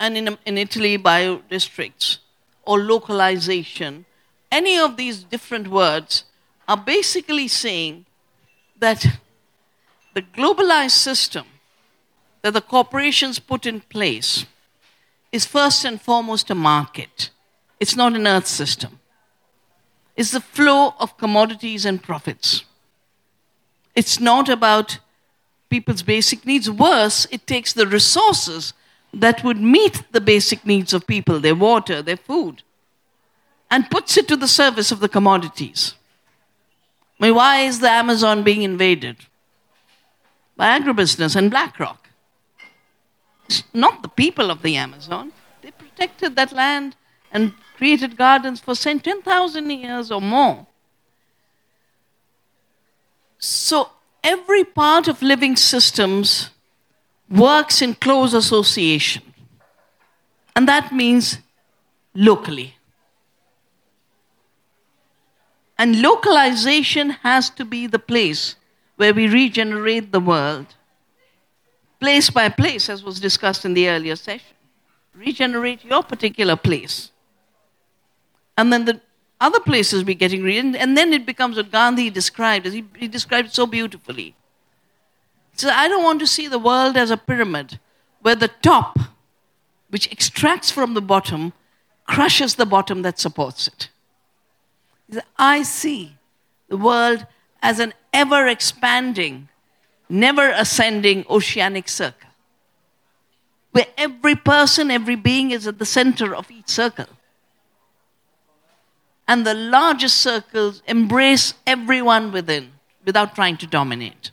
and in, in Italy, biodistricts or localization, any of these different words are basically saying that the globalized system that the corporations put in place is first and foremost a market. It's not an earth system. It's the flow of commodities and profits. It's not about people's basic needs. Worse, it takes the resources that would meet the basic needs of people, their water, their food, and puts it to the service of the commodities. I mean, why is the Amazon being invaded? By agribusiness and BlackRock. Not the people of the Amazon. They protected that land and created gardens for 10,000 years or more. So, every part of living systems works in close association. And that means locally. And localization has to be the place where we regenerate the world, place by place, as was discussed in the earlier session. Regenerate your particular place. And then the other places be getting re- and then it becomes what Gandhi described, as he, he described so beautifully. So I don't want to see the world as a pyramid where the top, which extracts from the bottom, crushes the bottom that supports it. I see the world as an ever expanding, never ascending oceanic circle, where every person, every being is at the center of each circle. And the largest circles embrace everyone within without trying to dominate.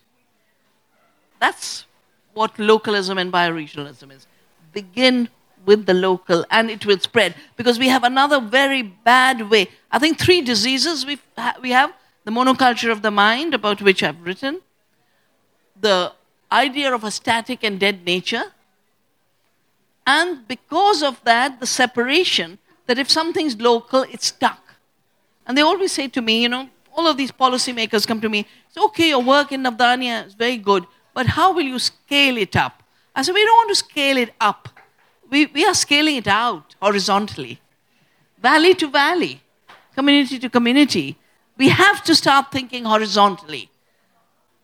That's what localism and bioregionalism is. Begin with the local and it will spread because we have another very bad way. I think three diseases we we have the monoculture of the mind, about which I've written, the idea of a static and dead nature, and because of that, the separation that if something's local, it's stuck. And they always say to me, you know, all of these policymakers come to me, it's okay, your work in Navdanya is very good, but how will you scale it up? I said, we don't want to scale it up. We, we are scaling it out horizontally, valley to valley, community to community. We have to start thinking horizontally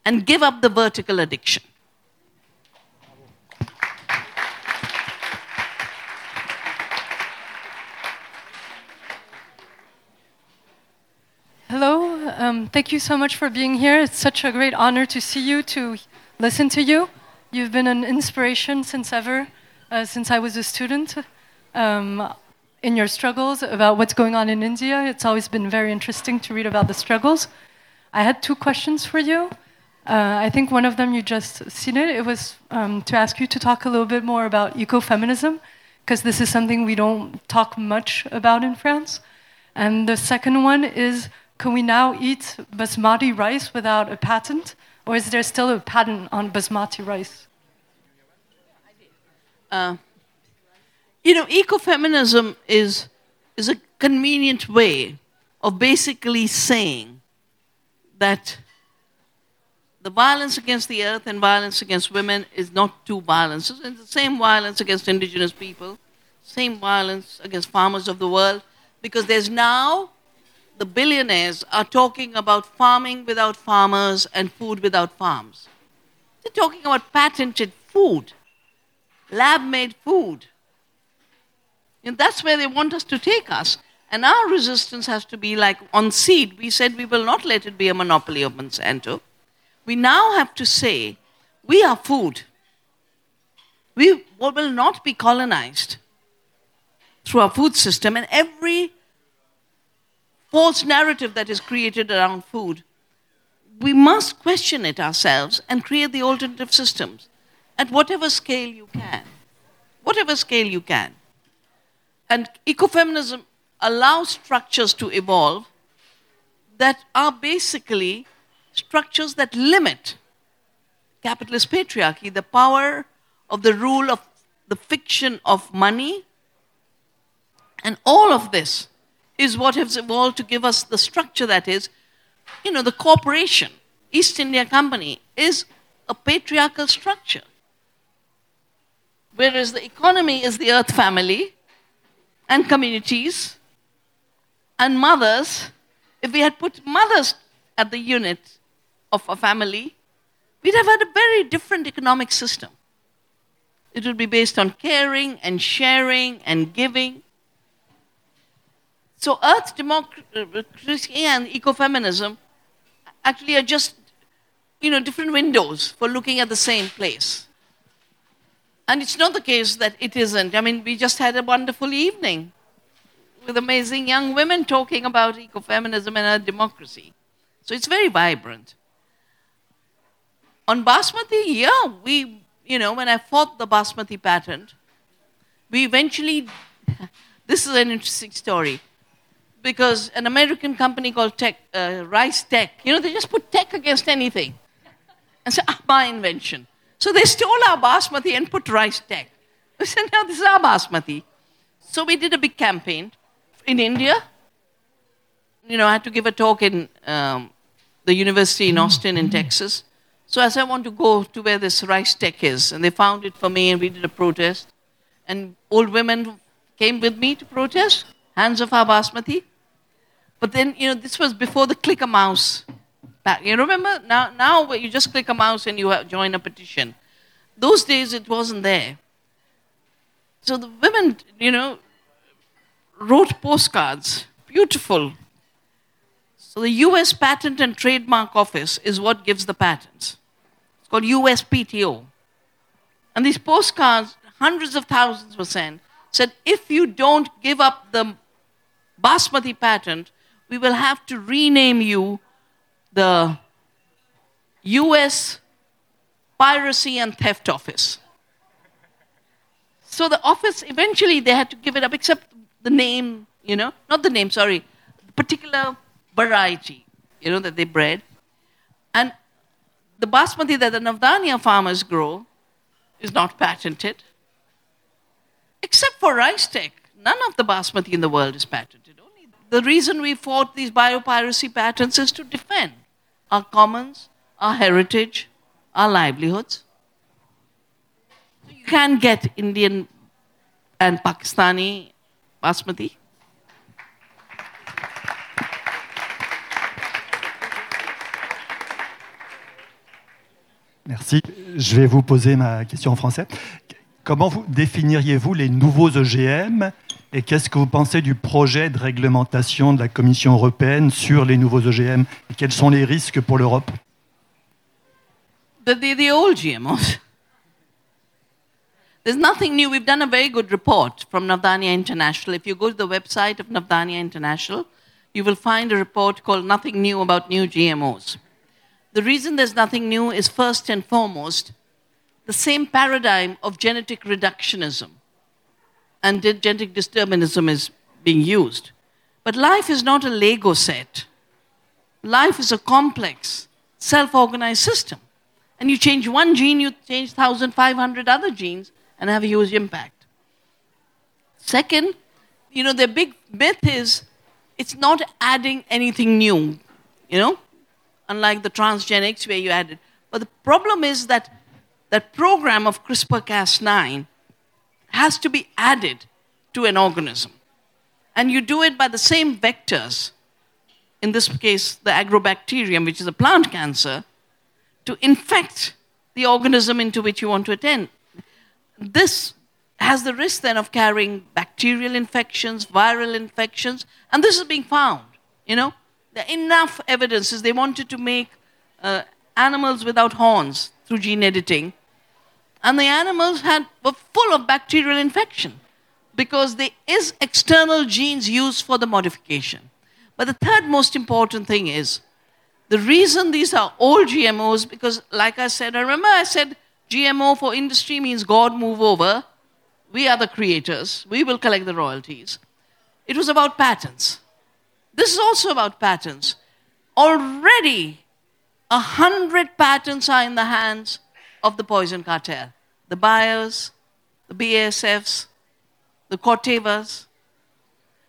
and give up the vertical addiction. Hello, um, thank you so much for being here. It's such a great honor to see you, to listen to you. You've been an inspiration since ever, uh, since I was a student. Um, in your struggles about what's going on in India, it's always been very interesting to read about the struggles. I had two questions for you. Uh, I think one of them you just seen it. It was um, to ask you to talk a little bit more about ecofeminism, because this is something we don't talk much about in France. And the second one is can we now eat basmati rice without a patent? Or is there still a patent on basmati rice? Uh, you know, ecofeminism is, is a convenient way of basically saying that the violence against the earth and violence against women is not two violences. It's the same violence against indigenous people, same violence against farmers of the world, because there's now the billionaires are talking about farming without farmers and food without farms. They're talking about patented food, lab made food. And that's where they want us to take us. And our resistance has to be like on seed. We said we will not let it be a monopoly of Monsanto. We now have to say we are food. We will not be colonized through our food system. And every false narrative that is created around food, we must question it ourselves and create the alternative systems at whatever scale you can. Whatever scale you can. And ecofeminism allows structures to evolve that are basically structures that limit capitalist patriarchy, the power of the rule of the fiction of money. And all of this is what has evolved to give us the structure that is, you know, the corporation, East India Company, is a patriarchal structure. Whereas the economy is the earth family and communities and mothers. If we had put mothers at the unit of a family, we'd have had a very different economic system. It would be based on caring and sharing and giving. So, earth democracy and ecofeminism actually are just, you know, different windows for looking at the same place. And it's not the case that it isn't. I mean, we just had a wonderful evening with amazing young women talking about ecofeminism and our democracy. So it's very vibrant. On Basmati, yeah, we, you know, when I fought the Basmati patent, we eventually, this is an interesting story because an American company called Tech, uh, RiceTec, you know, they just put tech against anything and say, ah, my invention. So they stole our basmati and put RiceTec. We said, now this is our basmati. So we did a big campaign in India. You know, I had to give a talk in um, the university in Austin, in Texas. So I said, I want to go to where this RiceTec is. And they found it for me, and we did a protest. And old women came with me to protest, hands of our basmati. But then, you know, this was before the click a mouse. You remember? Now, now you just click a mouse and you join a petition. Those days it wasn't there. So the women, you know, wrote postcards. Beautiful. So the US Patent and Trademark Office is what gives the patents. It's called USPTO. And these postcards, hundreds of thousands were sent, said if you don't give up the basmati patent, we will have to rename you the US Piracy and Theft Office. So the office, eventually, they had to give it up, except the name, you know, not the name, sorry, particular variety, you know, that they bred. And the basmati that the Navdanya farmers grow is not patented, except for RiceTec. None of the basmati in the world is patented the reason we fought these biopiracy patents is to defend our commons, our heritage, our livelihoods. You can get Indian and Pakistani basmati. Merci. Je vais vous poser ma question en français. comment vous définiriez-vous les nouveaux OGM et qu'est-ce que vous pensez du projet de réglementation de la Commission européenne sur les nouveaux OGM et quels sont les risques pour l'Europe? The, the, the old GMOs. There's nothing new. We've done a very good report from Navdanya International. If you go to the website of Navdanya International, you will find a report called Nothing New About New GMOs. The reason there's nothing new is first and foremost the same paradigm of genetic reductionism and genetic determinism is being used. But life is not a Lego set. Life is a complex, self organized system. And you change one gene, you change 1,500 other genes and have a huge impact. Second, you know, the big myth is it's not adding anything new, you know, unlike the transgenics where you added. But the problem is that that program of CRISPR Cas9 has to be added to an organism. And you do it by the same vectors, in this case, the agrobacterium, which is a plant cancer, to infect the organism into which you want to attend this has the risk then of carrying bacterial infections, viral infections, and this is being found. You know, there are enough evidences. They wanted to make uh, animals without horns through gene editing, and the animals had were full of bacterial infection because there is external genes used for the modification. But the third most important thing is the reason these are all GMOs because, like I said, I remember I said GMO for industry means God move over. We are the creators. We will collect the royalties. It was about patents. This is also about patents. Already, a hundred patents are in the hands of the poison cartel. The Bayers, the BASFs, the Cortevas.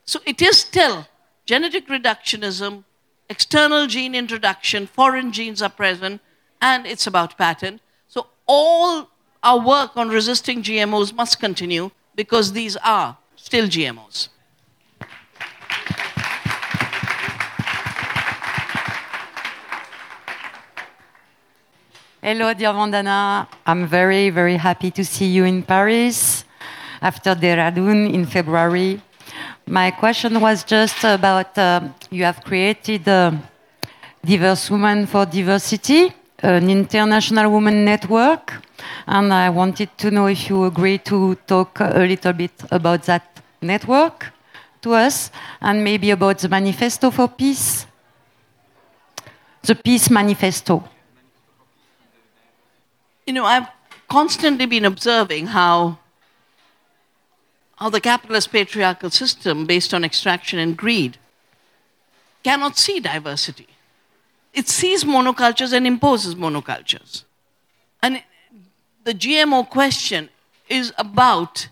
So it is still genetic reductionism, external gene introduction, foreign genes are present, and it's about patent So all our work on resisting GMOs must continue because these are still GMOs. Hello, dear Vandana. I'm very, very happy to see you in Paris after Dehradun in February. My question was just about uh, you have created Diverse Women for Diversity an international women network, and I wanted to know if you agree to talk a little bit about that network to us, and maybe about the Manifesto for Peace, the Peace Manifesto. You know, I've constantly been observing how how the capitalist patriarchal system based on extraction and greed cannot see diversity it sees monocultures and imposes monocultures. And the GMO question is about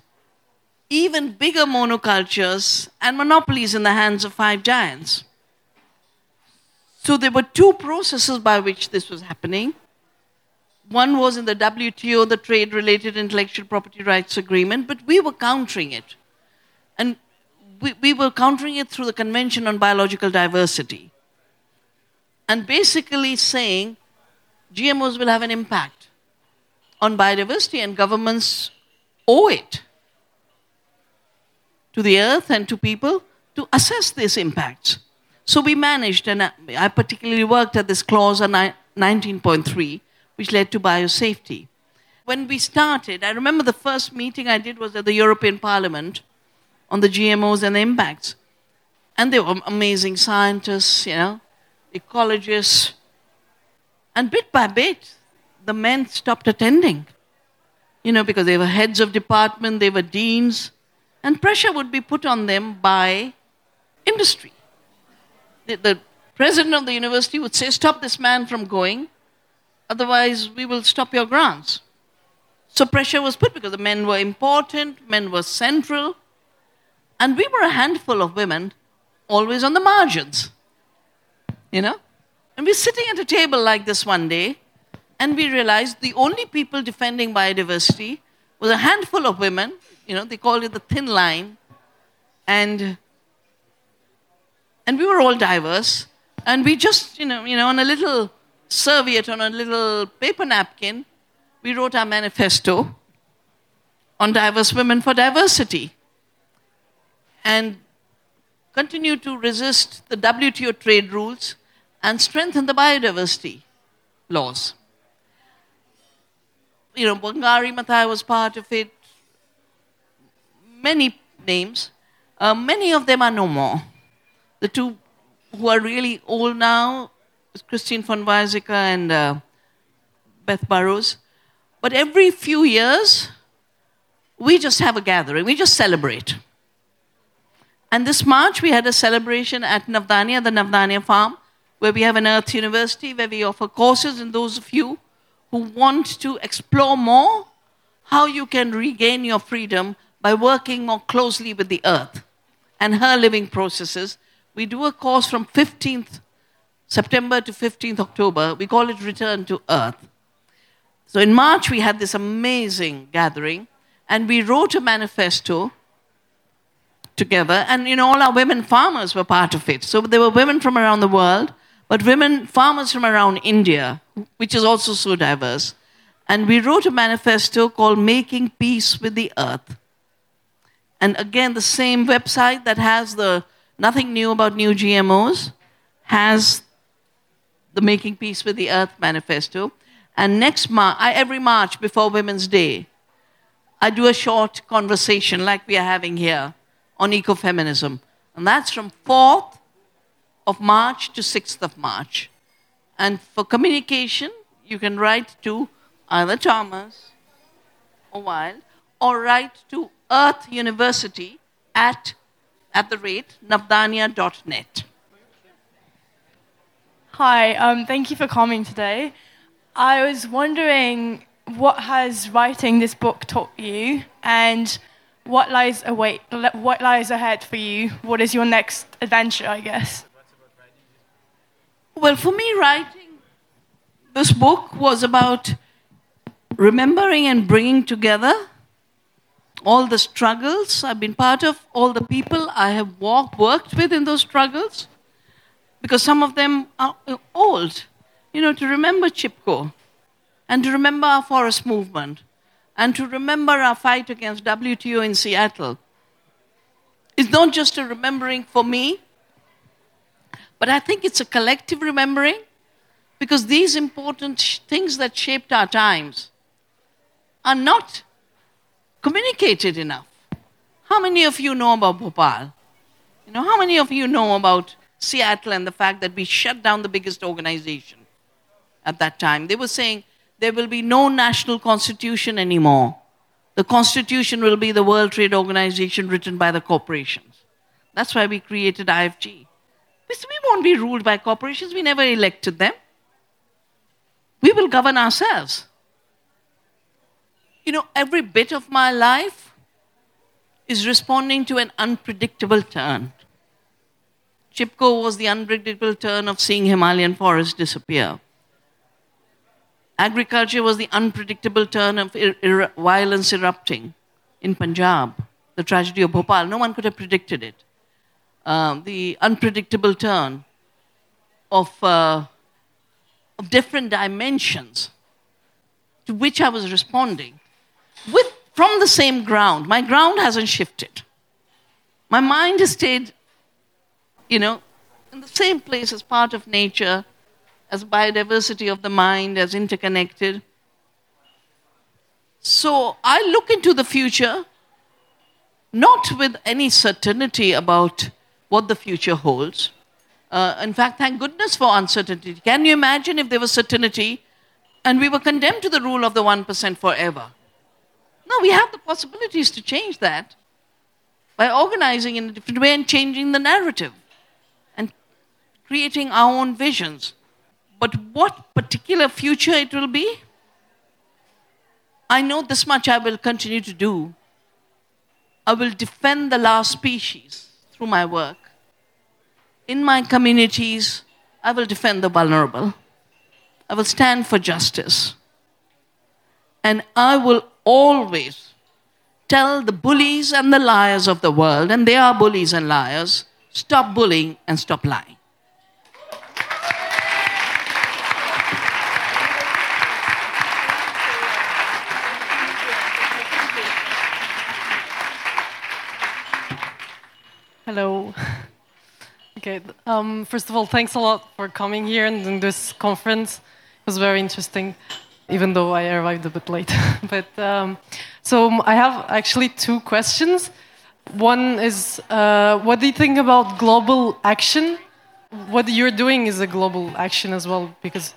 even bigger monocultures and monopolies in the hands of five giants. So there were two processes by which this was happening. One was in the WTO, the Trade Related Intellectual Property Rights Agreement, but we were countering it. And we, we were countering it through the Convention on Biological Diversity and basically saying GMOs will have an impact on biodiversity and governments owe it to the earth and to people to assess these impacts. So we managed, and I particularly worked at this clause on 19.3, which led to biosafety. When we started, I remember the first meeting I did was at the European Parliament on the GMOs and the impacts. And they were amazing scientists, you know, ecologists. And bit by bit, the men stopped attending. You know, because they were heads of department, they were deans, and pressure would be put on them by industry. The, the president of the university would say, Stop this man from going, otherwise, we will stop your grants. So pressure was put because the men were important, men were central, and we were a handful of women always on the margins. You know? And we're sitting at a table like this one day, and we realized the only people defending biodiversity was a handful of women. You know, they called it the thin line. And, and we were all diverse. And we just, you know, you know, on a little serviette, on a little paper napkin, we wrote our manifesto. on Diverse Women for Diversity and continue to resist the WTO trade rules and strengthen the biodiversity laws. You know, Wangari Maathai was part of it, many names. Uh, many of them are no more. The two who are really old now Christine von Weizsäcker and uh, Beth Burrows. But every few years, we just have a gathering, we just celebrate. And this March, we had a celebration at Navdanya, the Navdanya farm, where we have an Earth University, where we offer courses, and those of you who want to explore more how you can regain your freedom by working more closely with the Earth and her living processes, we do a course from 15th September to 15th October. We call it Return to Earth. So in March, we had this amazing gathering, and we wrote a manifesto together, and you know, all our women farmers were part of it. So there were women from around the world, but women farmers from around India, which is also so diverse. And we wrote a manifesto called Making Peace with the Earth. And again, the same website that has the Nothing New About New GMOs has the Making Peace with the Earth manifesto. And next March, every March before Women's Day, I do a short conversation like we are having here on ecofeminism. And that's from 4th of March to 6th of March. And for communication, you can write to either Thomas or Wild or write to Earth University at, at the rate navdanya.net. Hi, um, thank you for coming today. I was wondering what has writing this book taught you and what lies await, what lies ahead for you? What is your next adventure, I guess? Well, for me, writing this book was about remembering and bringing together all the struggles I've been part of, all the people I have walked, worked with in those struggles, because some of them are uh, old. You know, to remember Chipko and to remember our forest movement and to remember our fight against WTO in Seattle is not just a remembering for me, but I think it's a collective remembering because these important sh- things that shaped our times are not communicated enough. How many of you know about Bhopal? You know, how many of you know about Seattle and the fact that we shut down the biggest organization at that time? They were saying there will be no national constitution anymore. The constitution will be the World Trade Organization written by the corporations. That's why we created IFG. We won't be ruled by corporations, we never elected them. We will govern ourselves. You know, every bit of my life is responding to an unpredictable turn. Chipko was the unpredictable turn of seeing Himalayan forests disappear. Agriculture was the unpredictable turn of ir- ir- violence erupting in Punjab, the tragedy of Bhopal. No one could have predicted it. Um, the unpredictable turn of, uh, of different dimensions to which I was responding with, from the same ground. My ground hasn't shifted. My mind has stayed, you know, in the same place as part of nature as biodiversity of the mind, as interconnected. So I look into the future not with any certainty about what the future holds. Uh, in fact, thank goodness for uncertainty. Can you imagine if there was certainty and we were condemned to the rule of the 1% forever? No, we have the possibilities to change that by organizing in a different way and changing the narrative creating our own visions. But what particular future it will be, I know this much I will continue to do. I will defend the last species through my work. In my communities, I will defend the vulnerable. I will stand for justice. And I will always tell the bullies and the liars of the world, and they are bullies and liars, stop bullying and stop lying. Okay. Um, first of all, thanks a lot for coming here and in this conference. It was very interesting, even though I arrived a bit late. but um, so I have actually two questions. One is, uh, what do you think about global action? What you're doing is a global action as well, because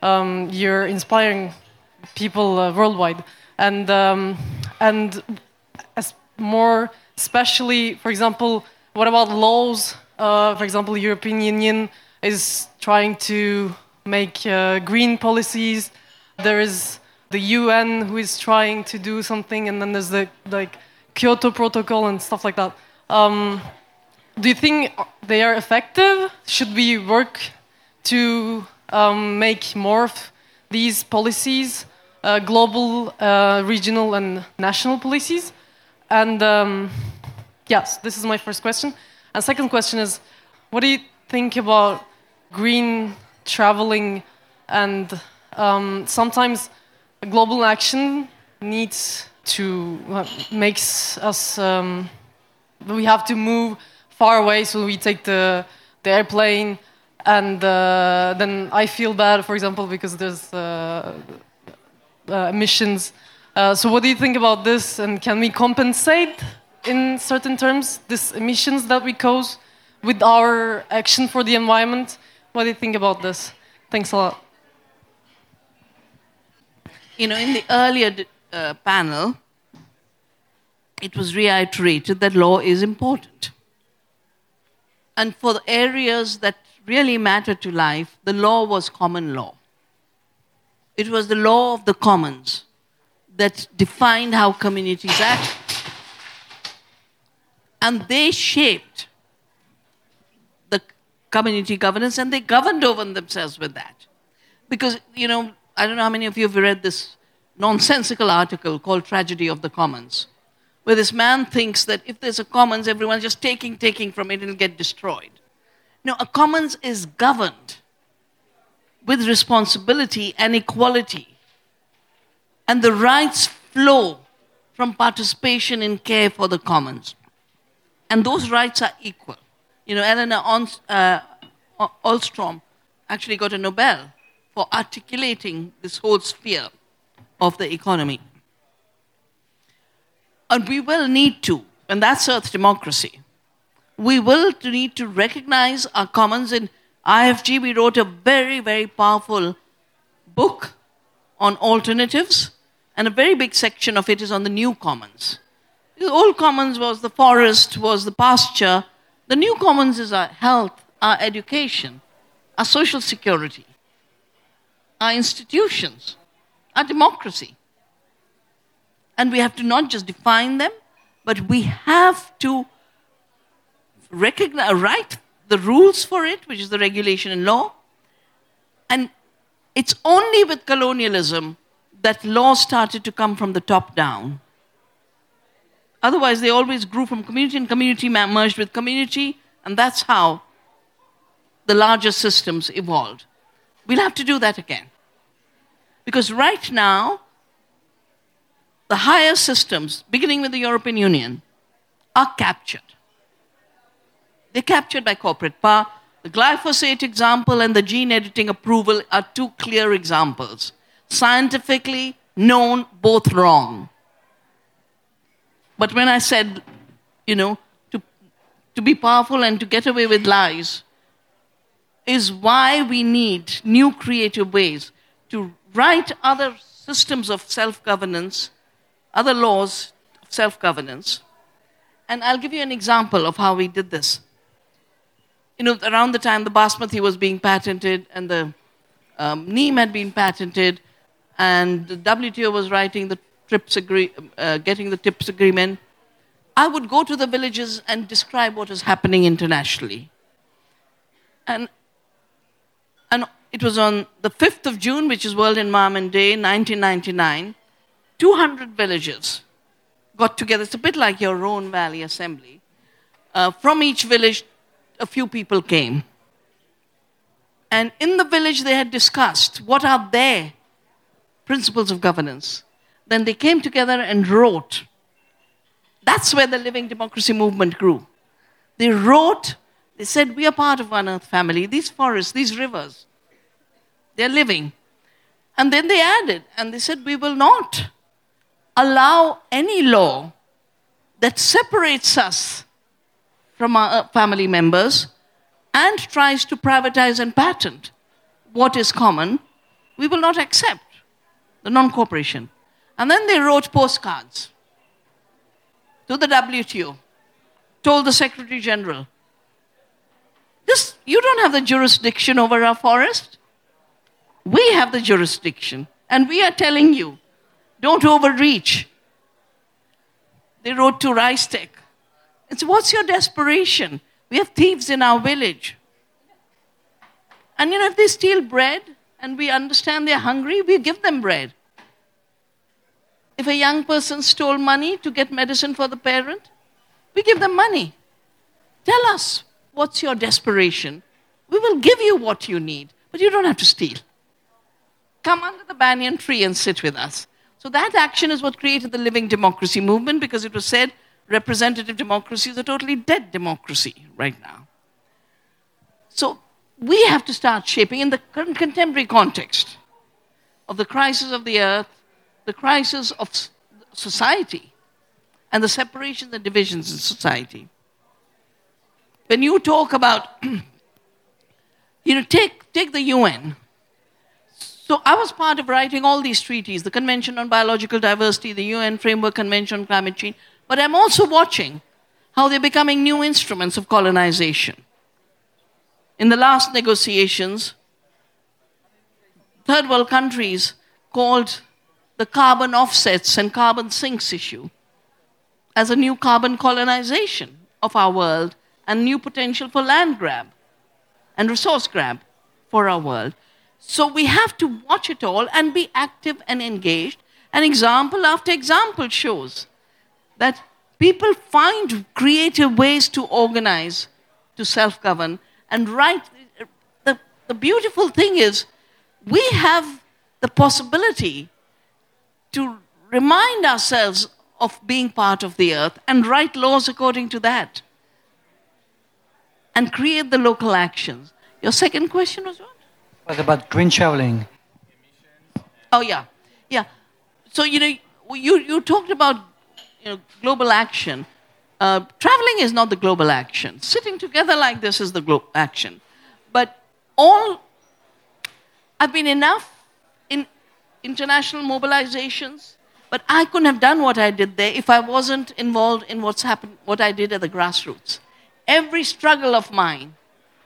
um, you're inspiring people uh, worldwide, and um, and as more especially, for example, what about laws? Uh, for example, European Union is trying to make uh, green policies. There is the UN who is trying to do something, and then there's the like Kyoto Protocol and stuff like that. Um, do you think they are effective? Should we work to um, make more of these policies, uh, global, uh, regional, and national policies? And um, yes, this is my first question. And second question is, what do you think about green traveling and um, sometimes global action needs to uh, makes us um, we have to move far away so we take the, the airplane and uh, then I feel bad for example because there's uh, uh emissions uh, so what do you think about this and can we compensate in certain terms these emissions that we cause with our action for the environment what do you think about this thanks a lot you know in the earlier uh, panel it was reiterated that law is important. And for the areas that really matter to life, the law was common law. It was the law of the commons that defined how communities act. And they shaped the community governance and they governed over themselves with that. Because, you know, I don't know how many of you have read this nonsensical article called Tragedy of the Commons where this man thinks that if there's a commons, everyone's just taking, taking from it, and it'll get destroyed. No, a commons is governed with responsibility and equality. And the rights flow from participation in care for the commons. And those rights are equal. You know, Elinor uh, Ostrom actually got a Nobel for articulating this whole sphere of the economy. And we will need to, and that's Earth democracy. We will need to recognize our commons. In IFG, we wrote a very, very powerful book on alternatives, and a very big section of it is on the new commons. The old commons was the forest, was the pasture. The new commons is our health, our education, our social security, our institutions, our democracy. And we have to not just define them, but we have to recognize, uh, write the rules for it, which is the regulation and law. And it's only with colonialism that law started to come from the top down. Otherwise, they always grew from community, and community merged with community, and that's how the larger systems evolved. We'll have to do that again. Because right now, the higher systems, beginning with the European Union, are captured. They're captured by corporate power. The glyphosate example and the gene editing approval are two clear examples. Scientifically known, both wrong. But when I said, you know, to, to be powerful and to get away with lies, is why we need new creative ways to write other systems of self governance other laws of self governance. And I'll give you an example of how we did this. You know, around the time the basmati was being patented and the um, neem had been patented, and the WTO was writing the TRIPS agree, uh, getting the TRIPS agreement, I would go to the villages and describe what was happening internationally. And, and it was on the 5th of June, which is World Environment Day, 1999. 200 villages got together. It's a bit like your Rhone Valley Assembly. Uh, from each village, a few people came. And in the village, they had discussed what are their principles of governance. Then they came together and wrote. That's where the living democracy movement grew. They wrote, they said, We are part of one earth family. These forests, these rivers, they're living. And then they added, and they said, We will not allow any law that separates us from our family members and tries to privatize and patent what is common, we will not accept the non cooperation. And then they wrote postcards to the WTO, told the Secretary General, this, you don't have the jurisdiction over our forest. We have the jurisdiction. And we are telling you, don't overreach. They wrote to RiceTec. It's what's your desperation? We have thieves in our village. And you know, if they steal bread and we understand they're hungry, we give them bread. If a young person stole money to get medicine for the parent, we give them money. Tell us what's your desperation. We will give you what you need, but you don't have to steal. Come under the banyan tree and sit with us. So that action is what created the living democracy movement because it was said representative democracy is a totally dead democracy right now. So we have to start shaping in the contemporary context of the crisis of the earth, the crisis of society, and the separations and divisions in society. When you talk about, you know, take, take the UN. So I was part of writing all these treaties, the Convention on Biological Diversity, the UN Framework Convention on Climate Change, but I'm also watching how they're becoming new instruments of colonization. In the last negotiations, third world countries called the carbon offsets and carbon sinks issue as a new carbon colonization of our world and new potential for land grab and resource grab for our world. So we have to watch it all and be active and engaged. And example after example shows that people find creative ways to organize, to self govern, and write. The, the beautiful thing is, we have the possibility to remind ourselves of being part of the earth and write laws according to that and create the local actions. Your second question was what? Was about green traveling. Oh yeah, yeah. So you know, you you talked about you know global action. Uh, traveling is not the global action. Sitting together like this is the global action. But all I've been enough international mobilizations, but I couldn't have done what I did there if I wasn't involved in what's happened, what I did at the grassroots. Every struggle of mine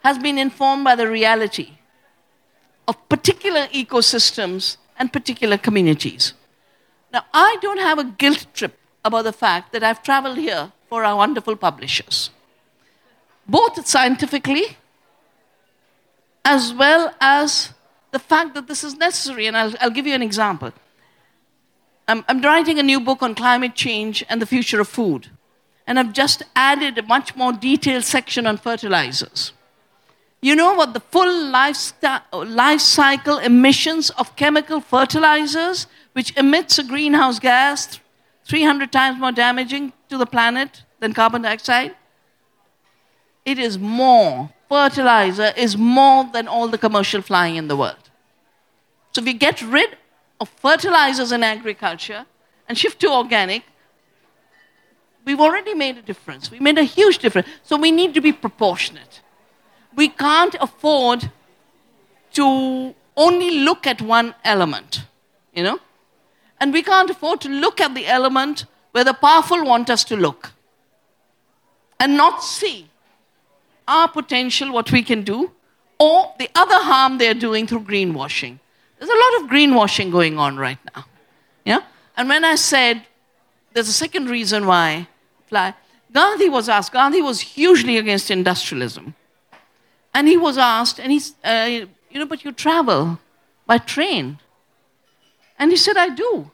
has been informed by the reality of particular ecosystems and particular communities. Now, I don't have a guilt trip about the fact that I've traveled here for our wonderful publishers, both scientifically as well as the fact that this is necessary. And I'll, I'll give you an example. I'm, I'm writing a new book on climate change and the future of food. And I've just added a much more detailed section on fertilizers. You know what the full life, life cycle emissions of chemical fertilizers, which emits a greenhouse gas 300 times more damaging to the planet than carbon dioxide? It is more. Fertilizer is more than all the commercial flying in the world. So if we get rid of fertilizers in agriculture and shift to organic, we've already made a difference. We made a huge difference. So we need to be proportionate we can't afford to only look at one element, you know? And we can't afford to look at the element where the powerful want us to look and not see our potential, what we can do, or the other harm they're doing through greenwashing. There's a lot of greenwashing going on right now. Yeah? And when I said there's a second reason why fly, Gandhi was asked, Gandhi was hugely against industrialism. And he was asked, and he's, uh, you know, but you travel by train. And he said, I do.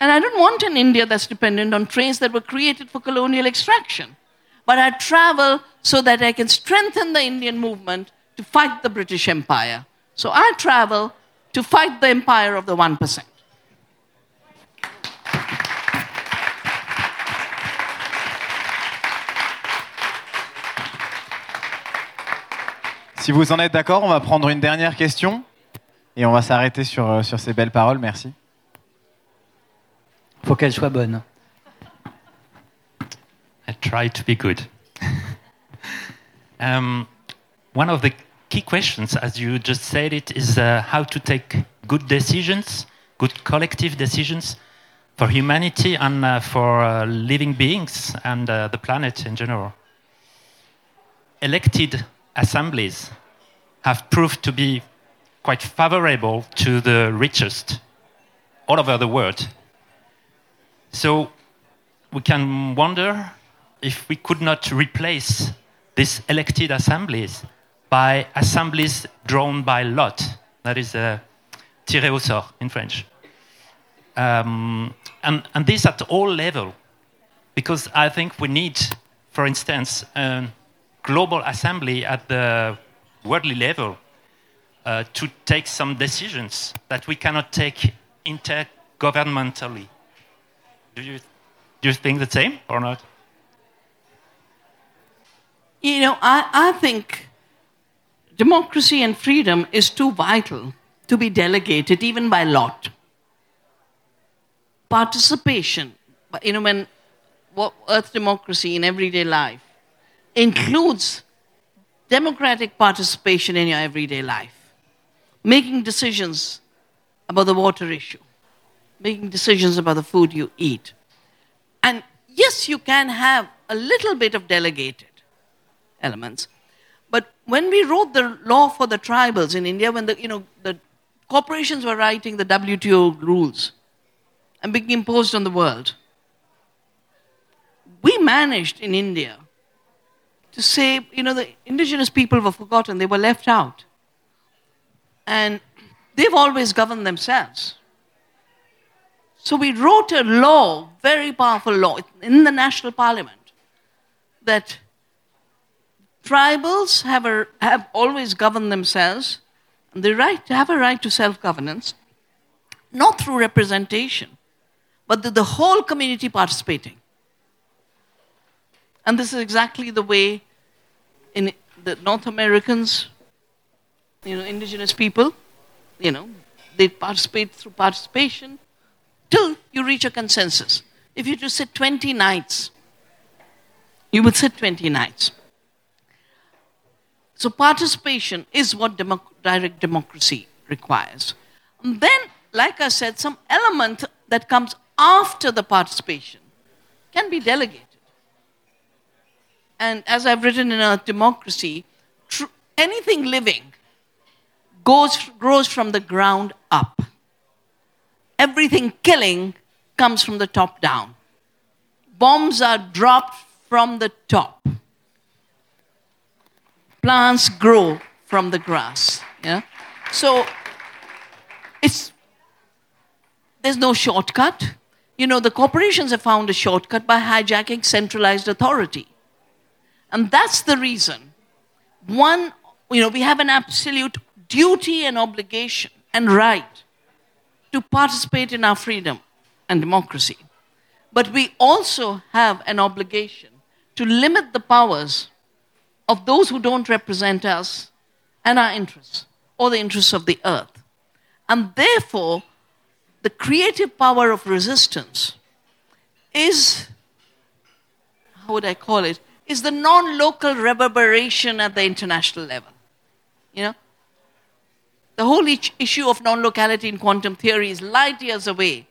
And I don't want an India that's dependent on trains that were created for colonial extraction. But I travel so that I can strengthen the Indian movement to fight the British Empire. So I travel to fight the empire of the 1%. Si vous en êtes d'accord, on va prendre une dernière question et on va s'arrêter sur, euh, sur ces belles paroles. Merci. Il Faut qu'elle soit bonne. I try to be good. um, one of the key questions, as you just said it, is uh, how to take good decisions, good collective decisions for humanity and uh, for uh, living beings and uh, the planet in general. Elected assemblies have proved to be quite favorable to the richest all over the world. So we can wonder if we could not replace these elected assemblies by assemblies drawn by lot. That is uh, tiré au sort in French. Um, and, and this at all level, because I think we need, for instance, a global assembly at the worldly level uh, to take some decisions that we cannot take intergovernmentally. Do you, do you think the same or not? You know, I, I think democracy and freedom is too vital to be delegated even by lot. Participation, you know, when what Earth democracy in everyday life includes democratic participation in your everyday life, making decisions about the water issue, making decisions about the food you eat. And yes, you can have a little bit of delegated elements. But when we wrote the law for the tribals in India, when the, you know, the corporations were writing the WTO rules and being imposed on the world, we managed in India to say, you know, the indigenous people were forgotten, they were left out. And they've always governed themselves. So we wrote a law, very powerful law, in the national parliament, that tribals have, a, have always governed themselves, and they right, have a right to self governance, not through representation, but the, the whole community participating. And this is exactly the way in the North Americans, you know, indigenous people, you know, they participate through participation till you reach a consensus. If you just sit 20 nights, you would sit 20 nights. So participation is what democ- direct democracy requires. And then, like I said, some element that comes after the participation can be delegated. And as I've written in Earth Democracy, tr- anything living goes, grows from the ground up. Everything killing comes from the top down. Bombs are dropped from the top. Plants grow from the grass. Yeah? So it's there's no shortcut. You know, the corporations have found a shortcut by hijacking centralized authority. And that's the reason. One, you know, we have an absolute duty and obligation and right to participate in our freedom and democracy. But we also have an obligation to limit the powers of those who don't represent us and our interests or the interests of the earth. And therefore, the creative power of resistance is, how would I call it, is the non local reverberation at the international level. You know? The whole issue of non locality in quantum theory is light years away.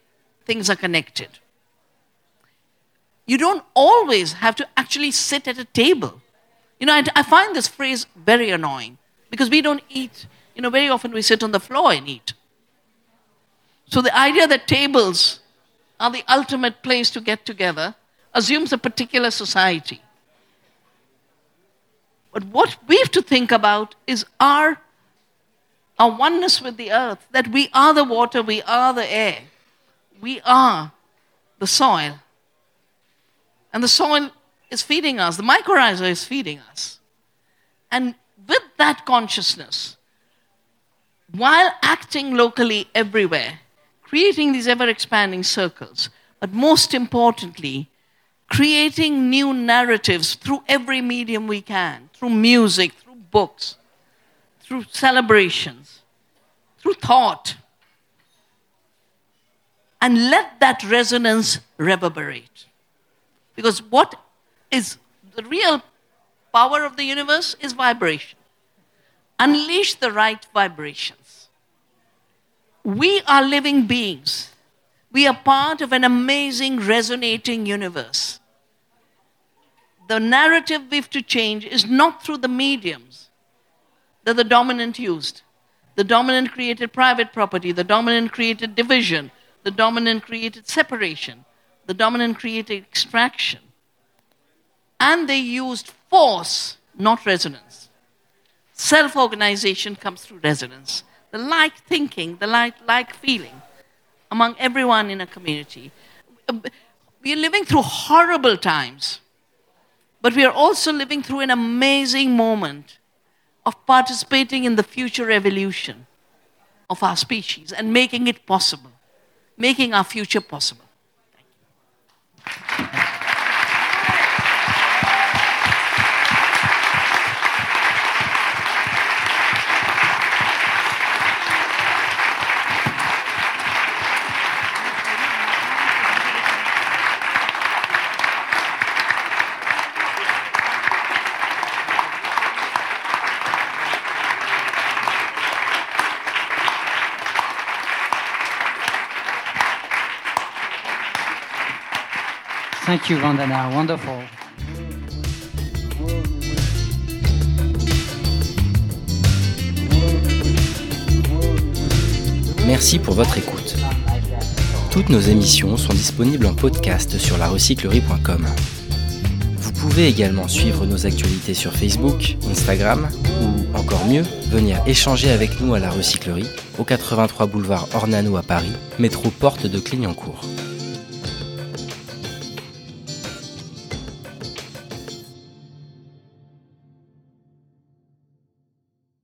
Things are connected. You don't always have to actually sit at a table. You know, I, I find this phrase very annoying because we don't eat. You know, very often we sit on the floor and eat. So the idea that tables are the ultimate place to get together assumes a particular society. But what we have to think about is our, our oneness with the earth, that we are the water, we are the air, we are the soil. And the soil is feeding us, the mycorrhiza is feeding us. And with that consciousness, while acting locally everywhere, creating these ever expanding circles, but most importantly, creating new narratives through every medium we can, through music, through books, through celebrations, through thought, and let that resonance reverberate. Because what is the real power of the universe is vibration. Unleash the right vibrations. We are living beings. We are part of an amazing resonating universe. The narrative we have to change is not through the mediums that the dominant used. The dominant created private property, the dominant created division, the dominant created separation, the dominant created extraction. And they used force, not resonance. Self organization comes through resonance. The like thinking, the like, like feeling among everyone in a community. Um, we are living through horrible times, but we are also living through an amazing moment of participating in the future evolution of our species and making it possible making our future possible. Thank you, Vandana. Wonderful. Merci pour votre écoute. Toutes nos émissions sont disponibles en podcast sur larecyclerie.com. Vous pouvez également suivre nos actualités sur Facebook, Instagram ou encore mieux, venir échanger avec nous à la recyclerie au 83 boulevard Ornano à Paris, métro porte de Clignancourt.